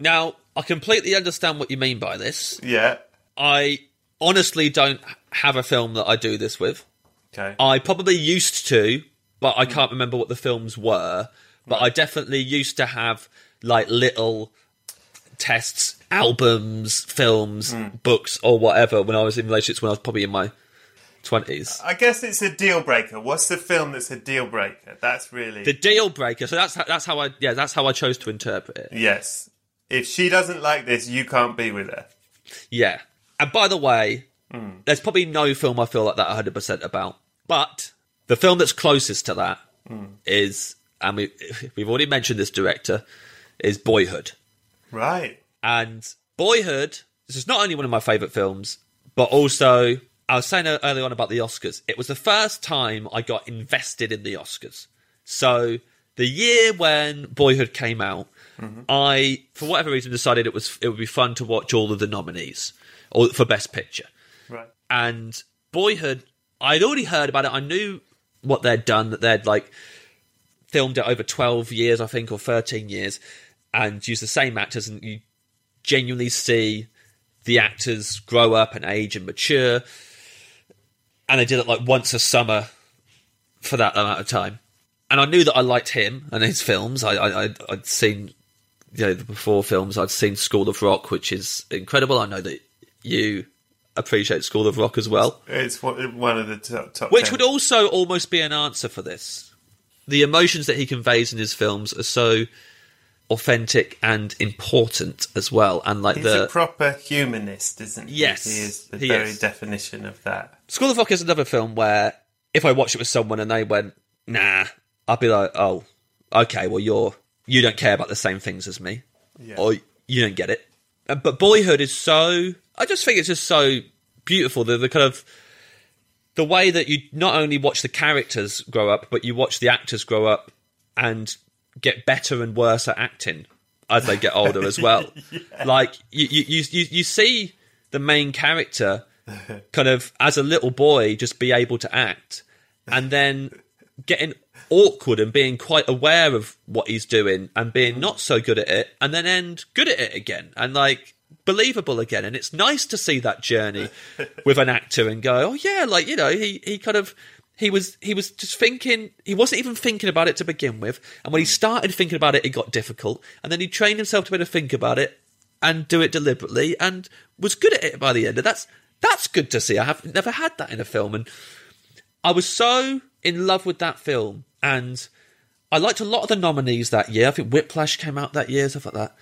Now, I completely understand what you mean by this. Yeah. I honestly don't have a film that I do this with. Okay. I probably used to, but I can't remember what the films were. But I definitely used to have like little tests, albums, films, hmm. books, or whatever when I was in relationships when I was probably in my twenties. I guess it's a deal breaker. What's the film that's a deal breaker? That's really The deal breaker. So that's how, that's how I yeah that's how I chose to interpret it. yes. If she doesn't like this, you can't be with her. Yeah. And by the way, hmm. there's probably no film I feel like that 100% about. But the film that's closest to that hmm. is and we we've already mentioned this director is Boyhood. Right. And Boyhood, this is not only one of my favourite films, but also, I was saying earlier on about the Oscars, it was the first time I got invested in the Oscars. So, the year when Boyhood came out, mm-hmm. I, for whatever reason, decided it was it would be fun to watch all of the nominees or for Best Picture. Right. And Boyhood, I'd already heard about it. I knew what they'd done, that they'd like filmed it over 12 years, I think, or 13 years, and use the same actors, and you genuinely see the actors grow up and age and mature. And they did it like once a summer for that amount of time. And I knew that I liked him and his films. I, I, I'd, seen, you know, the before films. I'd seen School of Rock, which is incredible. I know that you appreciate School of Rock as well. It's one one of the top, top Which 10. would also almost be an answer for this. The emotions that he conveys in his films are so authentic and important as well. And like He's the a proper humanist, isn't he? Yes, He is the he very is. definition of that. School of Rock is another film where if I watched it with someone and they went, nah, I'd be like, oh, okay, well you're you don't care about the same things as me, or you don't get it. Uh, But Boyhood is so. I just think it's just so beautiful. The, the kind of the way that you not only watch the characters grow up, but you watch the actors grow up and get better and worse at acting as they get older as well. Like you, you, you, you you see the main character kind of as a little boy just be able to act, and then getting awkward and being quite aware of what he's doing and being not so good at it, and then end good at it again, and like believable again. And it's nice to see that journey with an actor and go, oh yeah, like you know, he he kind of he was he was just thinking he wasn't even thinking about it to begin with, and when he started thinking about it, it got difficult, and then he trained himself to be able to think about it and do it deliberately, and was good at it by the end. And that's that's good to see. I have never had that in a film, and I was so in love with that film, and I liked a lot of the nominees that year. I think Whiplash came out that year, stuff like that,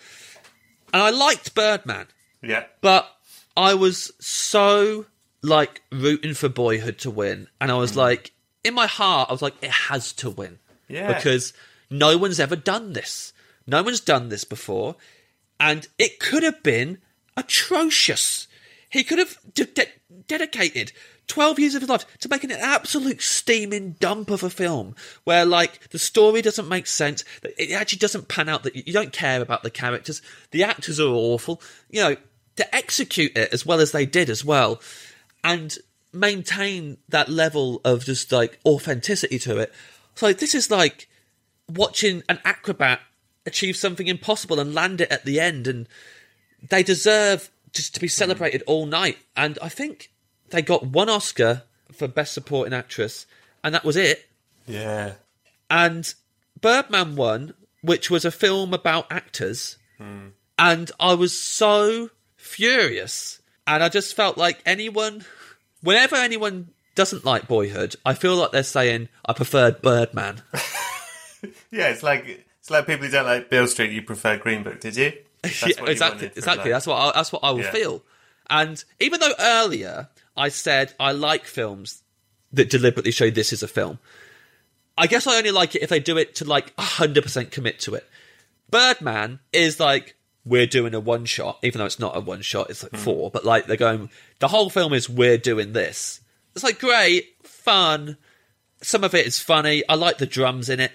and I liked Birdman. Yeah. But I was so like rooting for Boyhood to win, and I was hmm. like, in my heart, I was like, it has to win, Yeah. because no one's ever done this. No one's done this before, and it could have been atrocious. He could have de- de- dedicated 12 years of his life to making an absolute steaming dump of a film where, like, the story doesn't make sense, it actually doesn't pan out, that you don't care about the characters, the actors are awful, you know, to execute it as well as they did as well, and maintain that level of just, like, authenticity to it. So, this is like watching an acrobat achieve something impossible and land it at the end, and they deserve just to be hmm. celebrated all night. And I think they got one Oscar for Best Supporting Actress, and that was it. Yeah. And Birdman won, which was a film about actors, hmm. and I was so furious. And I just felt like anyone, whenever anyone doesn't like Boyhood, I feel like they're saying, I preferred Birdman. Yeah, it's like it's like people who don't like Beale Street. You prefer Green Book, did you? That's what yeah, you exactly. Exactly. life. That's what I, that's what I will Yeah. feel. And even though earlier I said I like films that deliberately show this is a film, I guess I only like it if they do it to like hundred percent commit to it. Birdman is like we're doing a one shot, even though it's not a one shot. It's like Hmm. four, but like they're going. The whole film is we're doing this. It's like great fun. Some of it is funny. I like the drums in it,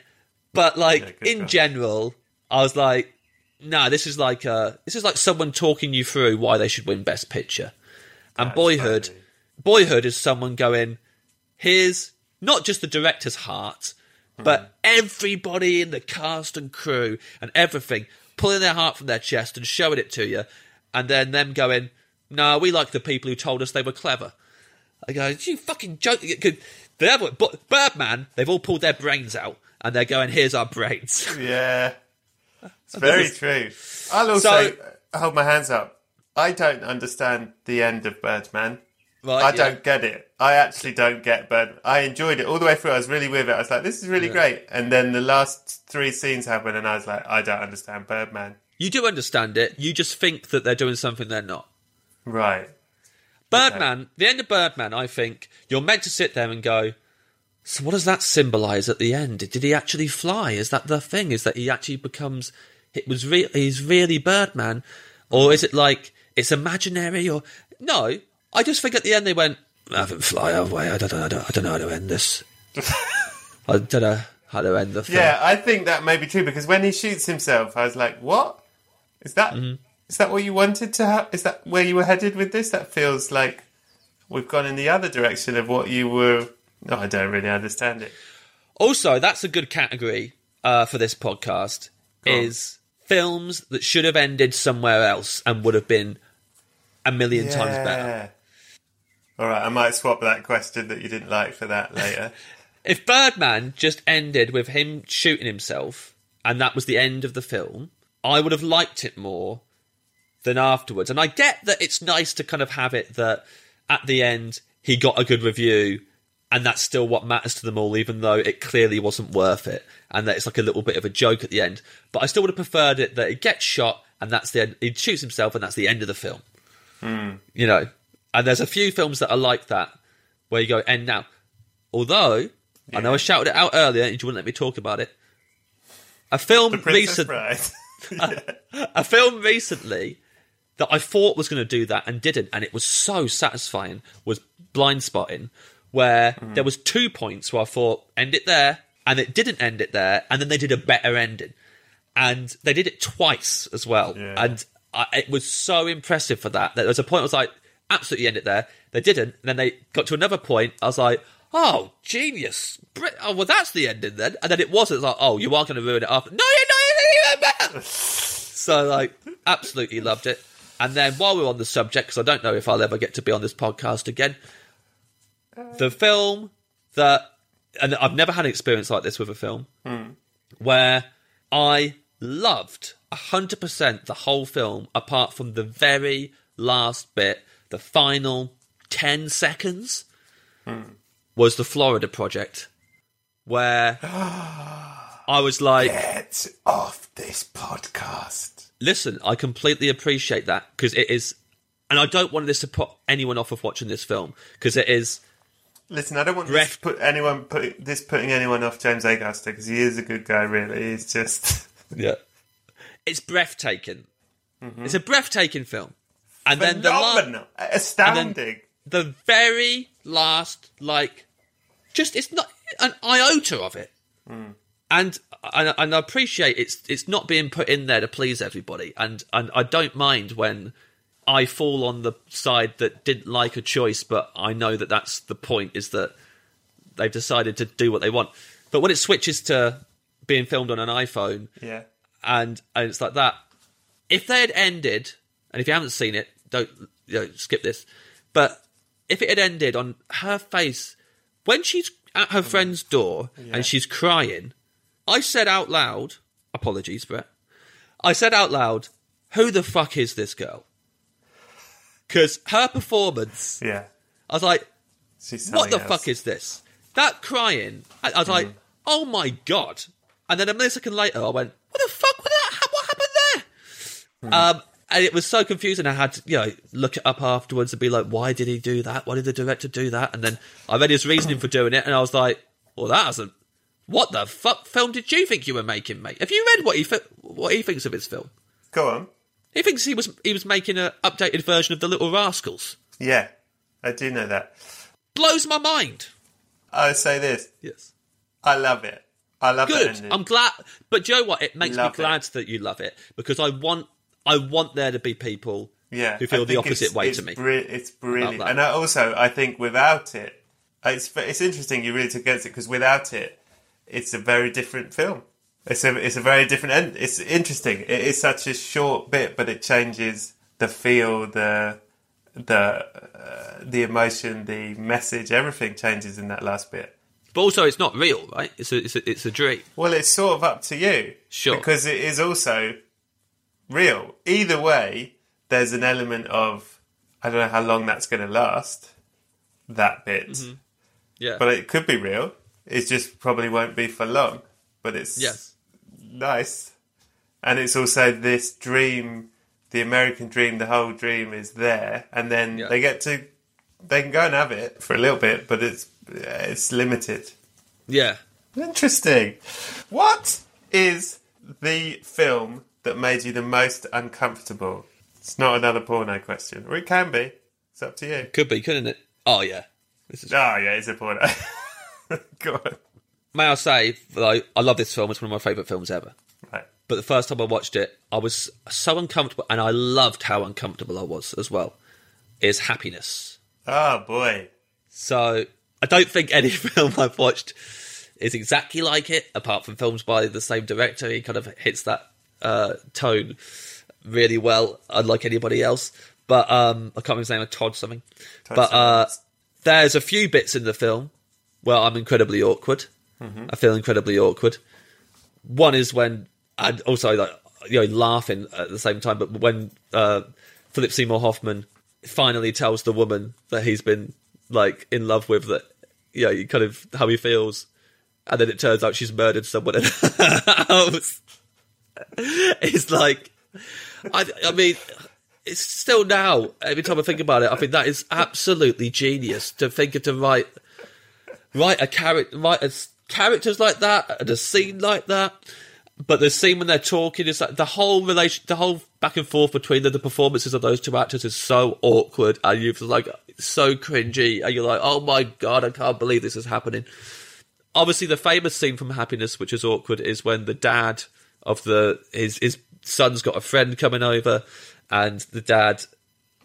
but like Yeah, in drums. general, I was like, no, this is like uh this is like someone talking you through why they should win Best Picture. And That's Boyhood, funny. Boyhood is someone going, here's not just the director's heart, but everybody in the cast and crew and everything pulling their heart from their chest and showing it to you, and then them going, no, we like the people who told us they were clever. I go, you fucking joke. The other, but Birdman, they've all pulled their brains out and they're going, here's our brains. Yeah. It's very true. I'll also So- hold my hands up. I don't understand the end of Birdman. Right, I yeah. don't get it. I actually don't get Bird. I enjoyed it all the way through. I was really with it. I was like, this is really great. And then the last three scenes happened, and I was like, I don't understand Birdman. You do understand it. You just think that they're doing something they're not. Right. Birdman, the end of Birdman, I think you're meant to sit there and go, So what does that symbolise at the end? Did he actually fly? Is that the thing? Is that he actually becomes it was real he's really Birdman? Or is it like it's imaginary or no, I just think at the end they went, I haven't fly away. I don't I don't, I don't know how to end this. I don't know how to end the film. Yeah, I think that may be true because when he shoots himself, I was like, "What is that? Is Mm-hmm. that what you wanted to have? Is that where you were headed with this? That feels like we've gone in the other direction of what you were." No, I don't really understand it. Also, that's a good category uh, for this podcast. Is films that should have ended somewhere else and would have been a million times better. All right, I might swap that question that you didn't like for that later. If Birdman just ended with him shooting himself and that was the end of the film, I would have liked it more than afterwards. And I get that it's nice to kind of have it that at the end he got a good review and that's still what matters to them all, even though it clearly wasn't worth it, and that it's like a little bit of a joke at the end. But I still would have preferred it that he gets shot and that's the end. He shoots himself and that's the end of the film. Hmm. You know, and there's a few films that are like that where you go end now. Although I know I shouted it out earlier and you wouldn't let me talk about it. A film The Princess recent, a film recently that I thought was going to do that and didn't, and it was so satisfying. Was Blindspotting, where mm. there was two points where I thought end it there, and it didn't end it there, and then they did a better ending, and they did it twice as well, Yeah. and I, it was so impressive for that. That there was a point I was like, absolutely end it there. They didn't, and then they got to another point. I was like. Oh, genius! Oh, well, that's the ending then. And then it wasn't. It's like, oh, you are going to ruin it after. No, you're not. You're even better. So, like, absolutely loved it. And then while we're on the subject, because I don't know if I'll ever get to be on this podcast again, the film that, and I've never had an experience like this with a film, hmm. where I loved 100% the whole film, apart from the very last bit, the final 10 seconds, hmm. was the Florida Project, where I was like, Get off this podcast. listen, I completely appreciate that because it is, and I don't want this to put anyone off of watching this film because it is. Listen, I don't want Breath- this to put anyone put this putting anyone off James Acaster because he is a good guy. Really, he's just Yeah, it's breathtaking. Mm-hmm. It's a breathtaking film, and then the la- phenomenal, astounding. the very last, like, just it's not an iota of it, hmm. and and and I appreciate it's it's not being put in there to please everybody, and and I don't mind when I fall on the side that didn't like a choice, but I know that that's the point is that they've decided to do what they want. But when it switches to being filmed on an iPhone, yeah, and and it's like that. If they had ended, and if you haven't seen it, don't you know, skip this. But if it had ended on her face when she's at her friend's door and she's crying, I said out loud, apologies, Brett. I said out loud, "Who the fuck is this girl?" Because her performance, yeah. I was like, what the something fuck is this? That crying, I, I was like, oh my god! And then a millisecond later, I went, what the fuck? What, that, what happened there? Um, and it was so confusing. I had to, you know, look it up afterwards and be like, why did he do that? Why did the director do that? And then I read his reasoning for doing it, and I was like, well, that hasn't. What the fuck film did you think you were making, mate? Have you read what he fi- what he thinks of his film? Go on. He thinks he was he was making an updated version of the Little Rascals. Yeah, I do know that. Blows my mind. I say this. Yes. I love it. I love it. good. I'm glad, but Joe, what it makes Love me glad that you love it because I want, I want there to be people yeah, who feel the opposite it's- way it's to me. bri- it's brilliant, and I also I think without it, it's it's interesting you really took against it because without it, it's a very different film. It's a it's a very different end. It's interesting. It is such a short bit, but it changes the feel, the the uh, the emotion, the message. Everything changes in that last bit. But also, it's not real, right? It's a, it's a, it's a dream. Well, it's sort of up to you. Sure. Because it is also real. Either way, there's an element of, I don't know how long that's going to last, that bit. Mm-hmm. Yeah. But it could be real. It just probably won't be for long. But it's yes. nice. And it's also this dream, the American dream, the whole dream is there. And then Yeah. they get to, they can go and have it for a little bit, but it's, it's limited. Yeah. Interesting. What is the film that made you the most uncomfortable? It's not another porno question, or it can be. It's up to you. Could be, couldn't it? Oh, yeah. This is, Oh yeah, it's a porno. Go on. may I say, though, I love this film. It's one of my favourite films ever. Right. But the first time I watched it, I was so uncomfortable, and I loved how uncomfortable I was as well. Is Happiness. Oh boy. So I don't think any film I've watched is exactly like it, apart from films by the same director. He kind of hits that uh, tone really well, unlike anybody else. But um, I can't remember his name, Todd something. but uh, there's a few bits in the film where I'm incredibly awkward. I feel incredibly awkward. One is when, and also like you know, laughing at the same time. But when uh, Philip Seymour Hoffman finally tells the woman that he's been like in love with, that you know, kind of how he feels, and then it turns out she's murdered someone in her house. It's like, I, I mean, it's still now. Every time I think about it, I think that is absolutely genius to think of to write write a character, write a characters like that and a scene like that. But the scene when they're talking is like the whole relation, the whole back and forth between the, the performances of those two actors is so awkward, and you're like so cringy, and you're like, oh my god, I can't believe this is happening. Obviously, the famous scene from Happiness, which is awkward, is when the dad of the his his son's got a friend coming over, and the dad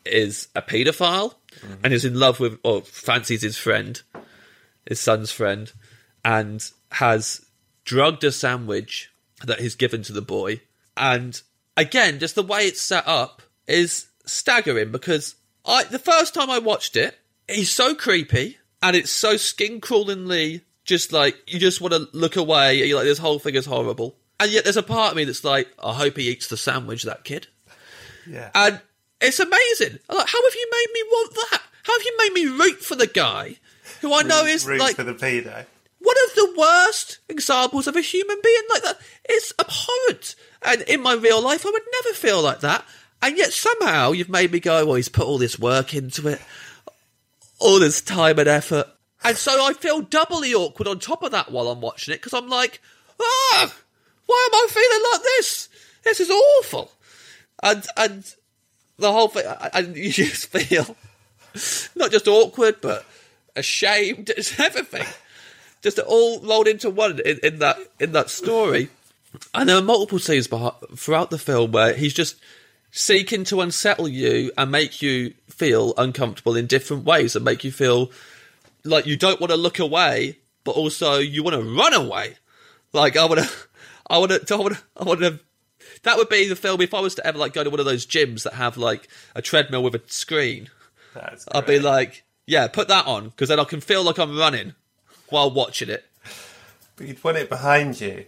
is a paedophile mm-hmm. and is in love with or fancies his friend, his son's friend, and has drugged a sandwich that he's given to the boy. And again, just the way it's set up is staggering because I the first time I watched it, he's so creepy and it's so skin crawlingly just like you just want to look away. You're like this whole thing is horrible. And yet there's a part of me that's like, I hope he eats the sandwich, that kid. Yeah. And it's amazing. I'm like, how have you made me want that? How have you made me root for the guy who I know is Root like for the pedo. one of the worst examples of a human being like that. It's abhorrent. And in my real life, I would never feel like that. And yet somehow you've made me go, well, he's put all this work into it, all this time and effort. And so I feel doubly awkward on top of that while I'm watching it because I'm like, ah, why am I feeling like this? This is awful. And, and the whole thing, and you just feel not just awkward, but ashamed. It's everything just all rolled into one in, in that in that story. And there are multiple scenes throughout the film where he's just seeking to unsettle you and make you feel uncomfortable in different ways and make you feel like you don't want to look away, but also you want to run away. Like I want to, I want to, I want to, I want to. That would be the film if I was to ever like go to one of those gyms that have like a treadmill with a screen. I'd be like, yeah, put that on because then I can feel like I'm running while watching it. But you'd want it behind you.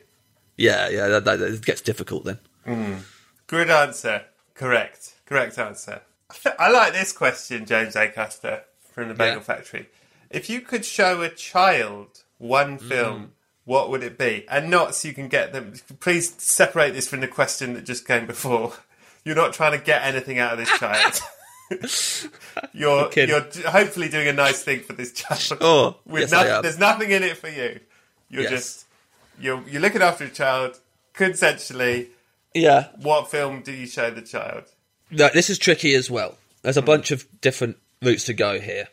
Yeah, yeah, that, that, it gets difficult then. Hmm. Good answer. Correct. Correct answer. I like this question, James Acaster from the Bagel Yeah. Factory. If you could show a child one hmm. film, what would it be? And not so you can get them. Please separate this from the question that just came before. You're not trying to get anything out of this child. you're you're hopefully doing a nice thing for this child. Oh, yes, no- there's nothing in it for you. You're Yes. just you're you're looking after a child consensually. Yeah, What film do you show the child? no, this is tricky as well. There's a hmm. bunch of different routes to go here.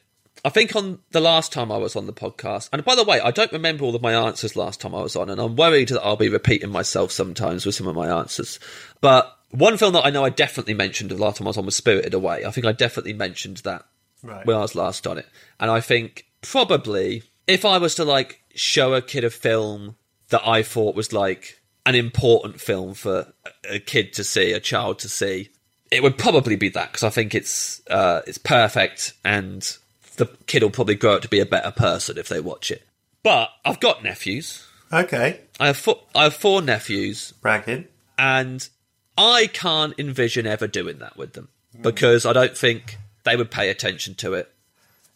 I think on the last time I was on the podcast, and by the way, I don't remember all of my answers last time I was on, and I'm worried that I'll be repeating myself sometimes with some of my answers. But one film that I know I definitely mentioned the last time I was on was Spirited Away. I think I definitely mentioned that Right. when I was last on it. And I think probably if I was to like show a kid a film that I thought was like an important film for a- kid to see, a child to see, it would probably be that because I think it's uh, it's perfect and the kid will probably grow up to be a better person if they watch it. But I've got nephews. Okay. I have four, I have four nephews Bragging. and I can't envision ever doing that with them because I don't think they would pay attention to it.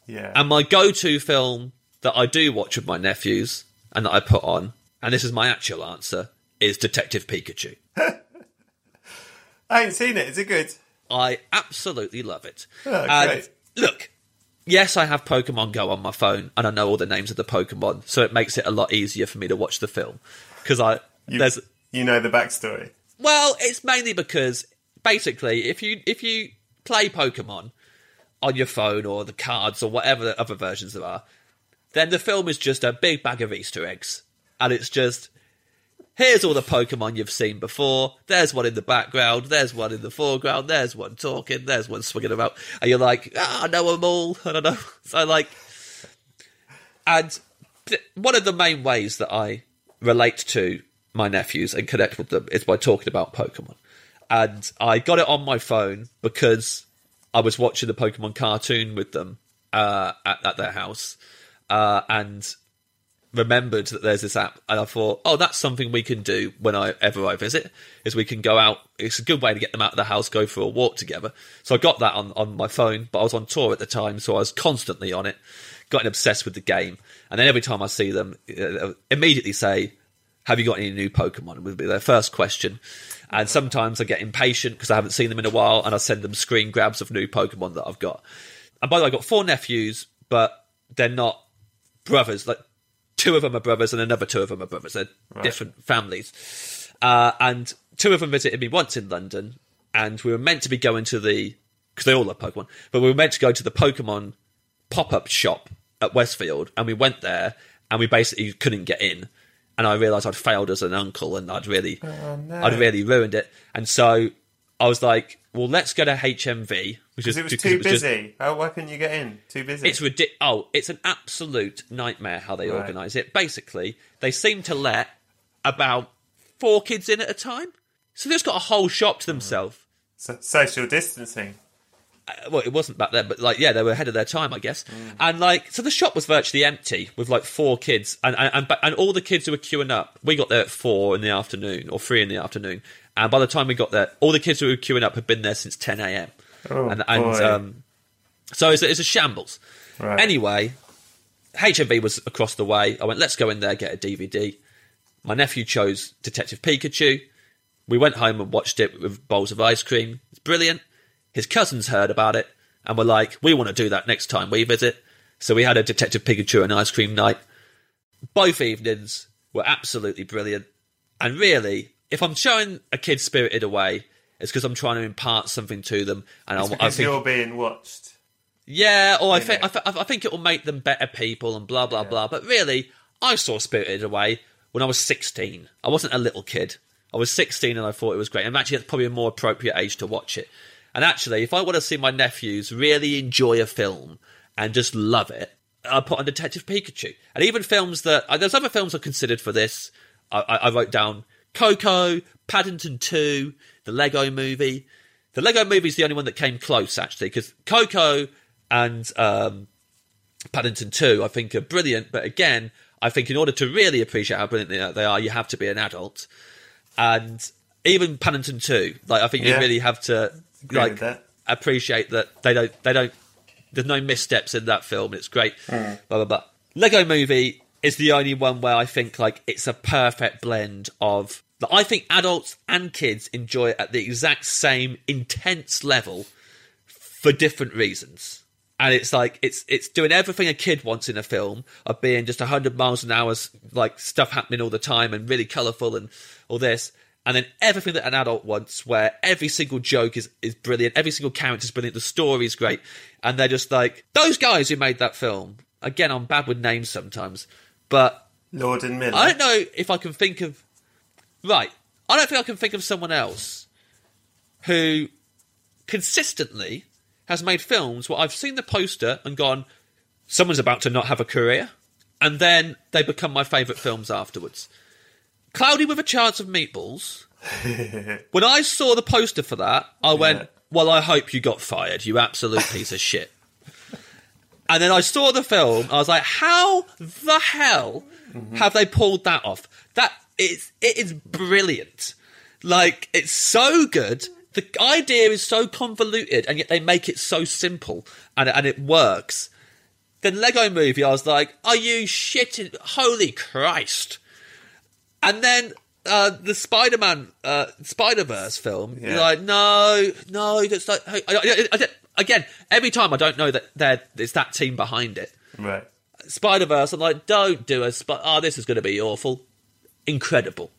Yeah. And my go-to film that I do watch with my nephews and that I put on, and this is my actual answer, is Detective Pikachu. I ain't seen it. Is it good? I absolutely love it. Oh, and great. look, yes, I have Pokemon Go on my phone, and I know all the names of the Pokemon, so it makes it a lot easier for me to watch the film because I You, there's you know the backstory. well, it's mainly because basically, if you if you play Pokemon on your phone or the cards or whatever the other versions there are, then the film is just a big bag of Easter eggs, and it's just here's all the Pokemon you've seen before. There's one in the background. There's one in the foreground. There's one talking. There's one swinging about, and you're like, ah, I know them all. I don't know. So like, and th- one of the main ways that I relate to my nephews and connect with them is by talking about Pokemon. And I got it on my phone because I was watching the Pokemon cartoon with them uh, at, at their house, uh, and remembered that there's this app, and I thought, oh, that's something we can do whenever I visit. Is we can go out. It's a good way to get them out of the house, go for a walk together. So I got that on on my phone, but I was on tour at the time, so I was constantly on it, gotten obsessed with the game, and then every time I see them, uh, immediately say, "Have you got any new Pokemon?" Would be their first question. And sometimes I get impatient because I haven't seen them in a while, and I send them screen grabs of new Pokemon that I've got. And by the way, I've got four nephews, but they're not brothers. Like two of them are brothers, and another two of them are brothers. They're different families. Uh, and two of them visited me once in London, and we were meant to be going to the because they all love Pokemon, but we were meant to go to the Pokemon pop-up shop at Westfield, and we went there, and we basically couldn't get in. And I realised I'd failed as an uncle, and I'd really, I'd really ruined it. And so I was like, "Well, let's go to HMV," Because it was too just- busy. How, why couldn't you get in? Too busy. it's ridiculous. Oh, it's an absolute nightmare how they Right. organise it. Basically, they seem to let about four kids in at a time, so they've just got a whole shop to themselves. So- social distancing. Uh, Well, it wasn't back then, but like, yeah, they were ahead of their time, I guess. And like, so the shop was virtually empty with like four kids, and and and, and all the kids who were queuing up. We got there at four in the afternoon or three in the afternoon, and by the time we got there, all the kids who were queuing up had been there since ten a.m. Oh, and and um, so it's a, it's a shambles. Right. Anyway, HMV was across the way. I went, let's go in there, get a DVD. My nephew chose Detective Pikachu. We went home and watched it with bowls of ice cream. It's brilliant. His cousins heard about it and were like, we want to do that next time we visit. So we had a Detective Pikachu and ice cream night. Both evenings were absolutely brilliant. And really, if I'm showing a kid Spirited Away, it's because I'm trying to impart something to them. And It's I, I think you're being watched. yeah, or I think it? I, th- I think it will make them better people and blah blah blah. But really, I saw Spirited Away when I was sixteen. I wasn't a little kid. I was sixteen, and I thought it was great. And actually, it's probably a more appropriate age to watch it. And actually, if I want to see my nephews really enjoy a film and just love it, I put on Detective Pikachu. And even films that uh, there's other films I considered for this. I, I, I wrote down Coco, Paddington Two, the Lego Movie. The Lego Movie is the only one that came close, actually, because Coco and um, Paddington 2, I think, are brilliant. But again, I think in order to really appreciate how brilliant they are, you have to be an adult. And even Paddington 2, like I think you really have to like that. appreciate that they don't they don't there's no missteps in that film. It's great. Blah blah blah. Lego Movie is the only one where I think like it's a perfect blend of. I think adults and kids enjoy it at the exact same intense level for different reasons. And it's like it's it's doing everything a kid wants in a film of being just hundred miles an hour, like stuff happening all the time and really colourful and all this, and then everything that an adult wants, where every single joke is is brilliant, every single character is brilliant, the story is great, and they're just like those guys who made that film. Again, I'm bad with names sometimes, but Lord and Miller. I don't know if I can think of. Right. I don't think I can think of someone else who consistently has made films where I've seen the poster and gone, someone's about to not have a career, and then they become my favourite films afterwards. Cloudy with a Chance of Meatballs. when I saw the poster for that, I went, Yeah. Well, I hope you got fired, you absolute piece of shit. And then I saw the film. I was like, "How the hell mm-hmm. have they pulled that off? That is it is brilliant. Like it's so good. The idea is so convoluted, and yet they make it so simple, and and it works." Then Lego Movie, I was like, "Are you shitting? Holy Christ!" And then uh, the Spider-Man uh, Spider-Verse film, you're like, "No, no, that's like, I, I, I, I, again, every time I don't know that there it's that team behind it. Right. Spider Verse, I'm like, don't do a Sp- oh, this is going to be awful. Incredible,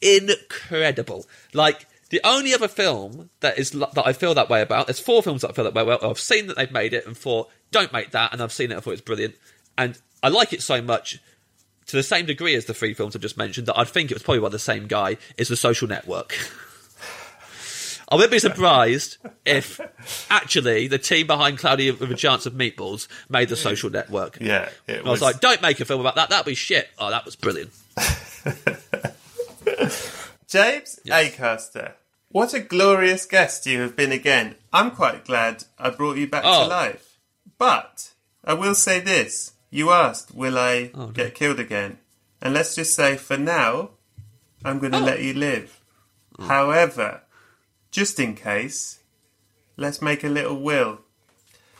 incredible. Like the only other film that is that I feel that way about. There's four films that I feel that way about. I've seen that they've made it, and thought, don't make that, and I've seen it and thought it's brilliant, and I like it so much to the same degree as the three films I've just mentioned that I think it was probably by the same guy. Is The Social Network. I wouldn't be surprised if actually the team behind Cloudy with a Chance of Meatballs made the social network. Yeah, And I was like, don't make a film about that. That'd be shit. Oh, that was brilliant. James Acaster, what a glorious guest you have been again. I'm quite glad I brought you back Oh. to life. But I will say this. You asked, will I Oh, get killed again? And let's just say, for now, I'm Oh. going to let you live. However, just in case, let's make a little will.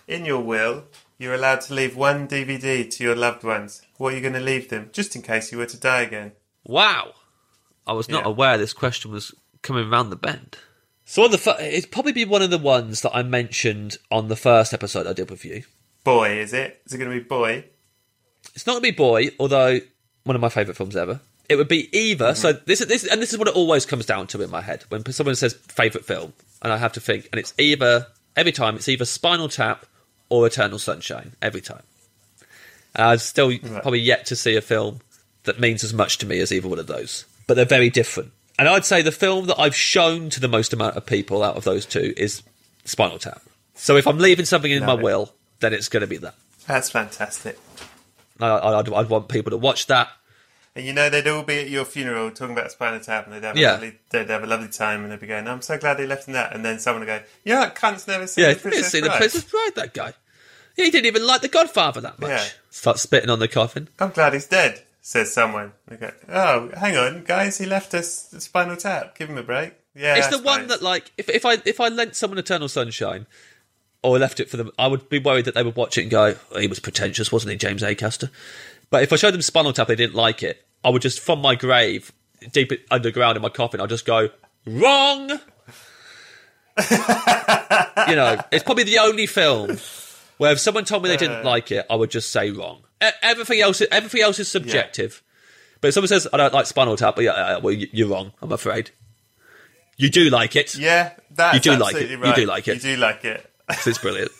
In your will, you're allowed to leave one DVD to your loved ones. What are you going to leave them, just in case you were to die again? Wow. I was not Yeah. aware this question was coming round the bend. So on the fir- it'd probably be one of the ones that I mentioned on the first episode I did with you. Boy, is it? Is it going to be boy? It's not going to be Boy, although one of my favourite films ever. It would be either. So mm-hmm. this is this, and this is what it always comes down to in my head when someone says favourite film, and I have to think, and it's either every time it's either Spinal Tap or Eternal Sunshine every time. And I've still probably yet to see a film that means as much to me as either one of those, but they're very different. And I'd say the film that I've shown to the most amount of people out of those two is Spinal Tap. So if I'm leaving something in my it. will, then it's going to be that. That's fantastic. I, I'd want people to watch that. And you know, they'd all be at your funeral talking about Spinal Tap, and they'd have, Yeah. a lovely, they'd have a lovely time, and they'd be going, "I'm so glad they left in that." And then someone would go, "Yeah, that cunt's never seen Yeah, the Princess see the Bride." Princess Bride, that guy. He didn't even like The Godfather that much. Yeah. Start spitting on the coffin. I'm glad he's dead," says someone. They go, "Oh, hang on, guys, he left us Spinal Tap. Give him a break." Yeah, it's the one that, like, if, if I if I lent someone Eternal Sunshine or left it for them, I would be worried that they would watch it and go, oh, "He was pretentious, wasn't he, James Acaster?" But if I showed them Spinal Tap, they didn't like it. I would just, from my grave, deep underground in my coffin, I'd just go, "Wrong." you know, it's probably the only film where if someone told me they didn't like it, I would just say wrong. Everything else, everything else is subjective. But if someone says I don't like Spinal Tap, but yeah, uh, well, you- you're wrong. I'm afraid. You do like it. Yeah, that's You do like it. You do like it. You do like it, It's brilliant.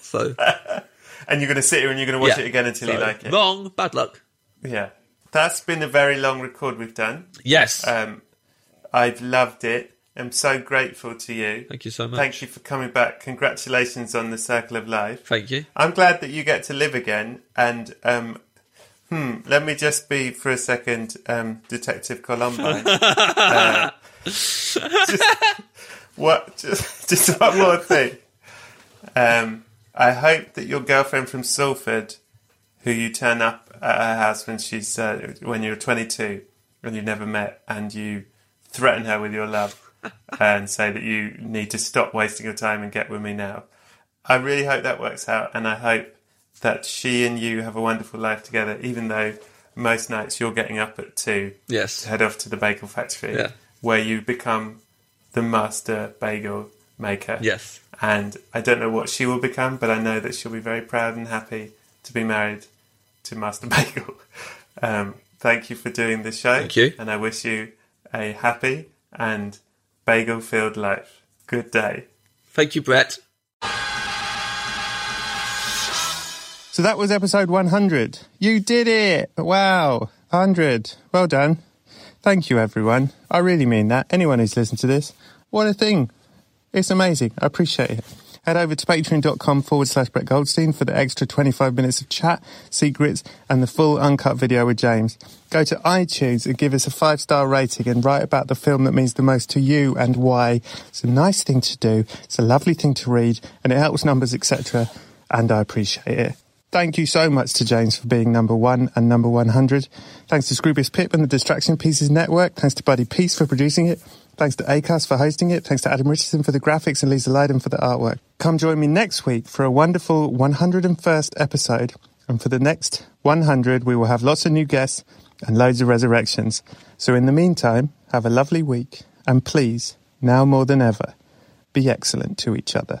So and you're going to sit here and you're going to watch yeah. it again until you like it. Wrong. Bad luck. Yeah, that's been a very long record we've done. Yes. Um, I've loved it. I'm so grateful to you. Thank you so much. Thank you for coming back. Congratulations on the Circle of Life. Thank you. I'm glad that you get to live again. And um, hmm, let me just be for a second, um, Detective Columbo. uh, just, what? Just, just one more thing. Um, I hope that your girlfriend from Salford, who you turn up at her house when she's uh, when you're 22 and you've never met, and you threaten her with your love and say that you need to stop wasting your time and get with me now. I really hope that works out, and I hope that she and you have a wonderful life together, even though most nights you're getting up at two Yes. to head off to the bagel factory, Yeah. where you become the master bagel maker. Yes. And I don't know what she will become, but I know that she'll be very proud and happy to be married to Master Bagel. Um, thank you for doing this show. Thank you. And I wish you a happy and bagel filled life. Good day. Thank you, Brett. So that was episode 100. You did it! Wow! 100. Well done. Thank you, everyone. I really mean that. Anyone who's listened to this, what a thing. It's amazing. I appreciate it. Head over to patreon.com forward slash Brett Goldstein for the extra 25 minutes of chat, secrets, and the full uncut video with James. Go to iTunes and give us a five star rating and write about the film that means the most to you and why. It's a nice thing to do. It's a lovely thing to read and it helps numbers, etc. And I appreciate it. Thank you so much to James for being number one and number 100. Thanks to Scroobius Pip and the Distraction Pieces Network. Thanks to Buddy Peace for producing it. Thanks to Acast for hosting it. Thanks to Adam Richardson for the graphics and Lisa Lydon for the artwork. Come join me next week for a wonderful 101st episode. And for the next 100, we will have lots of new guests and loads of resurrections. So in the meantime, have a lovely week. And please, now more than ever, be excellent to each other.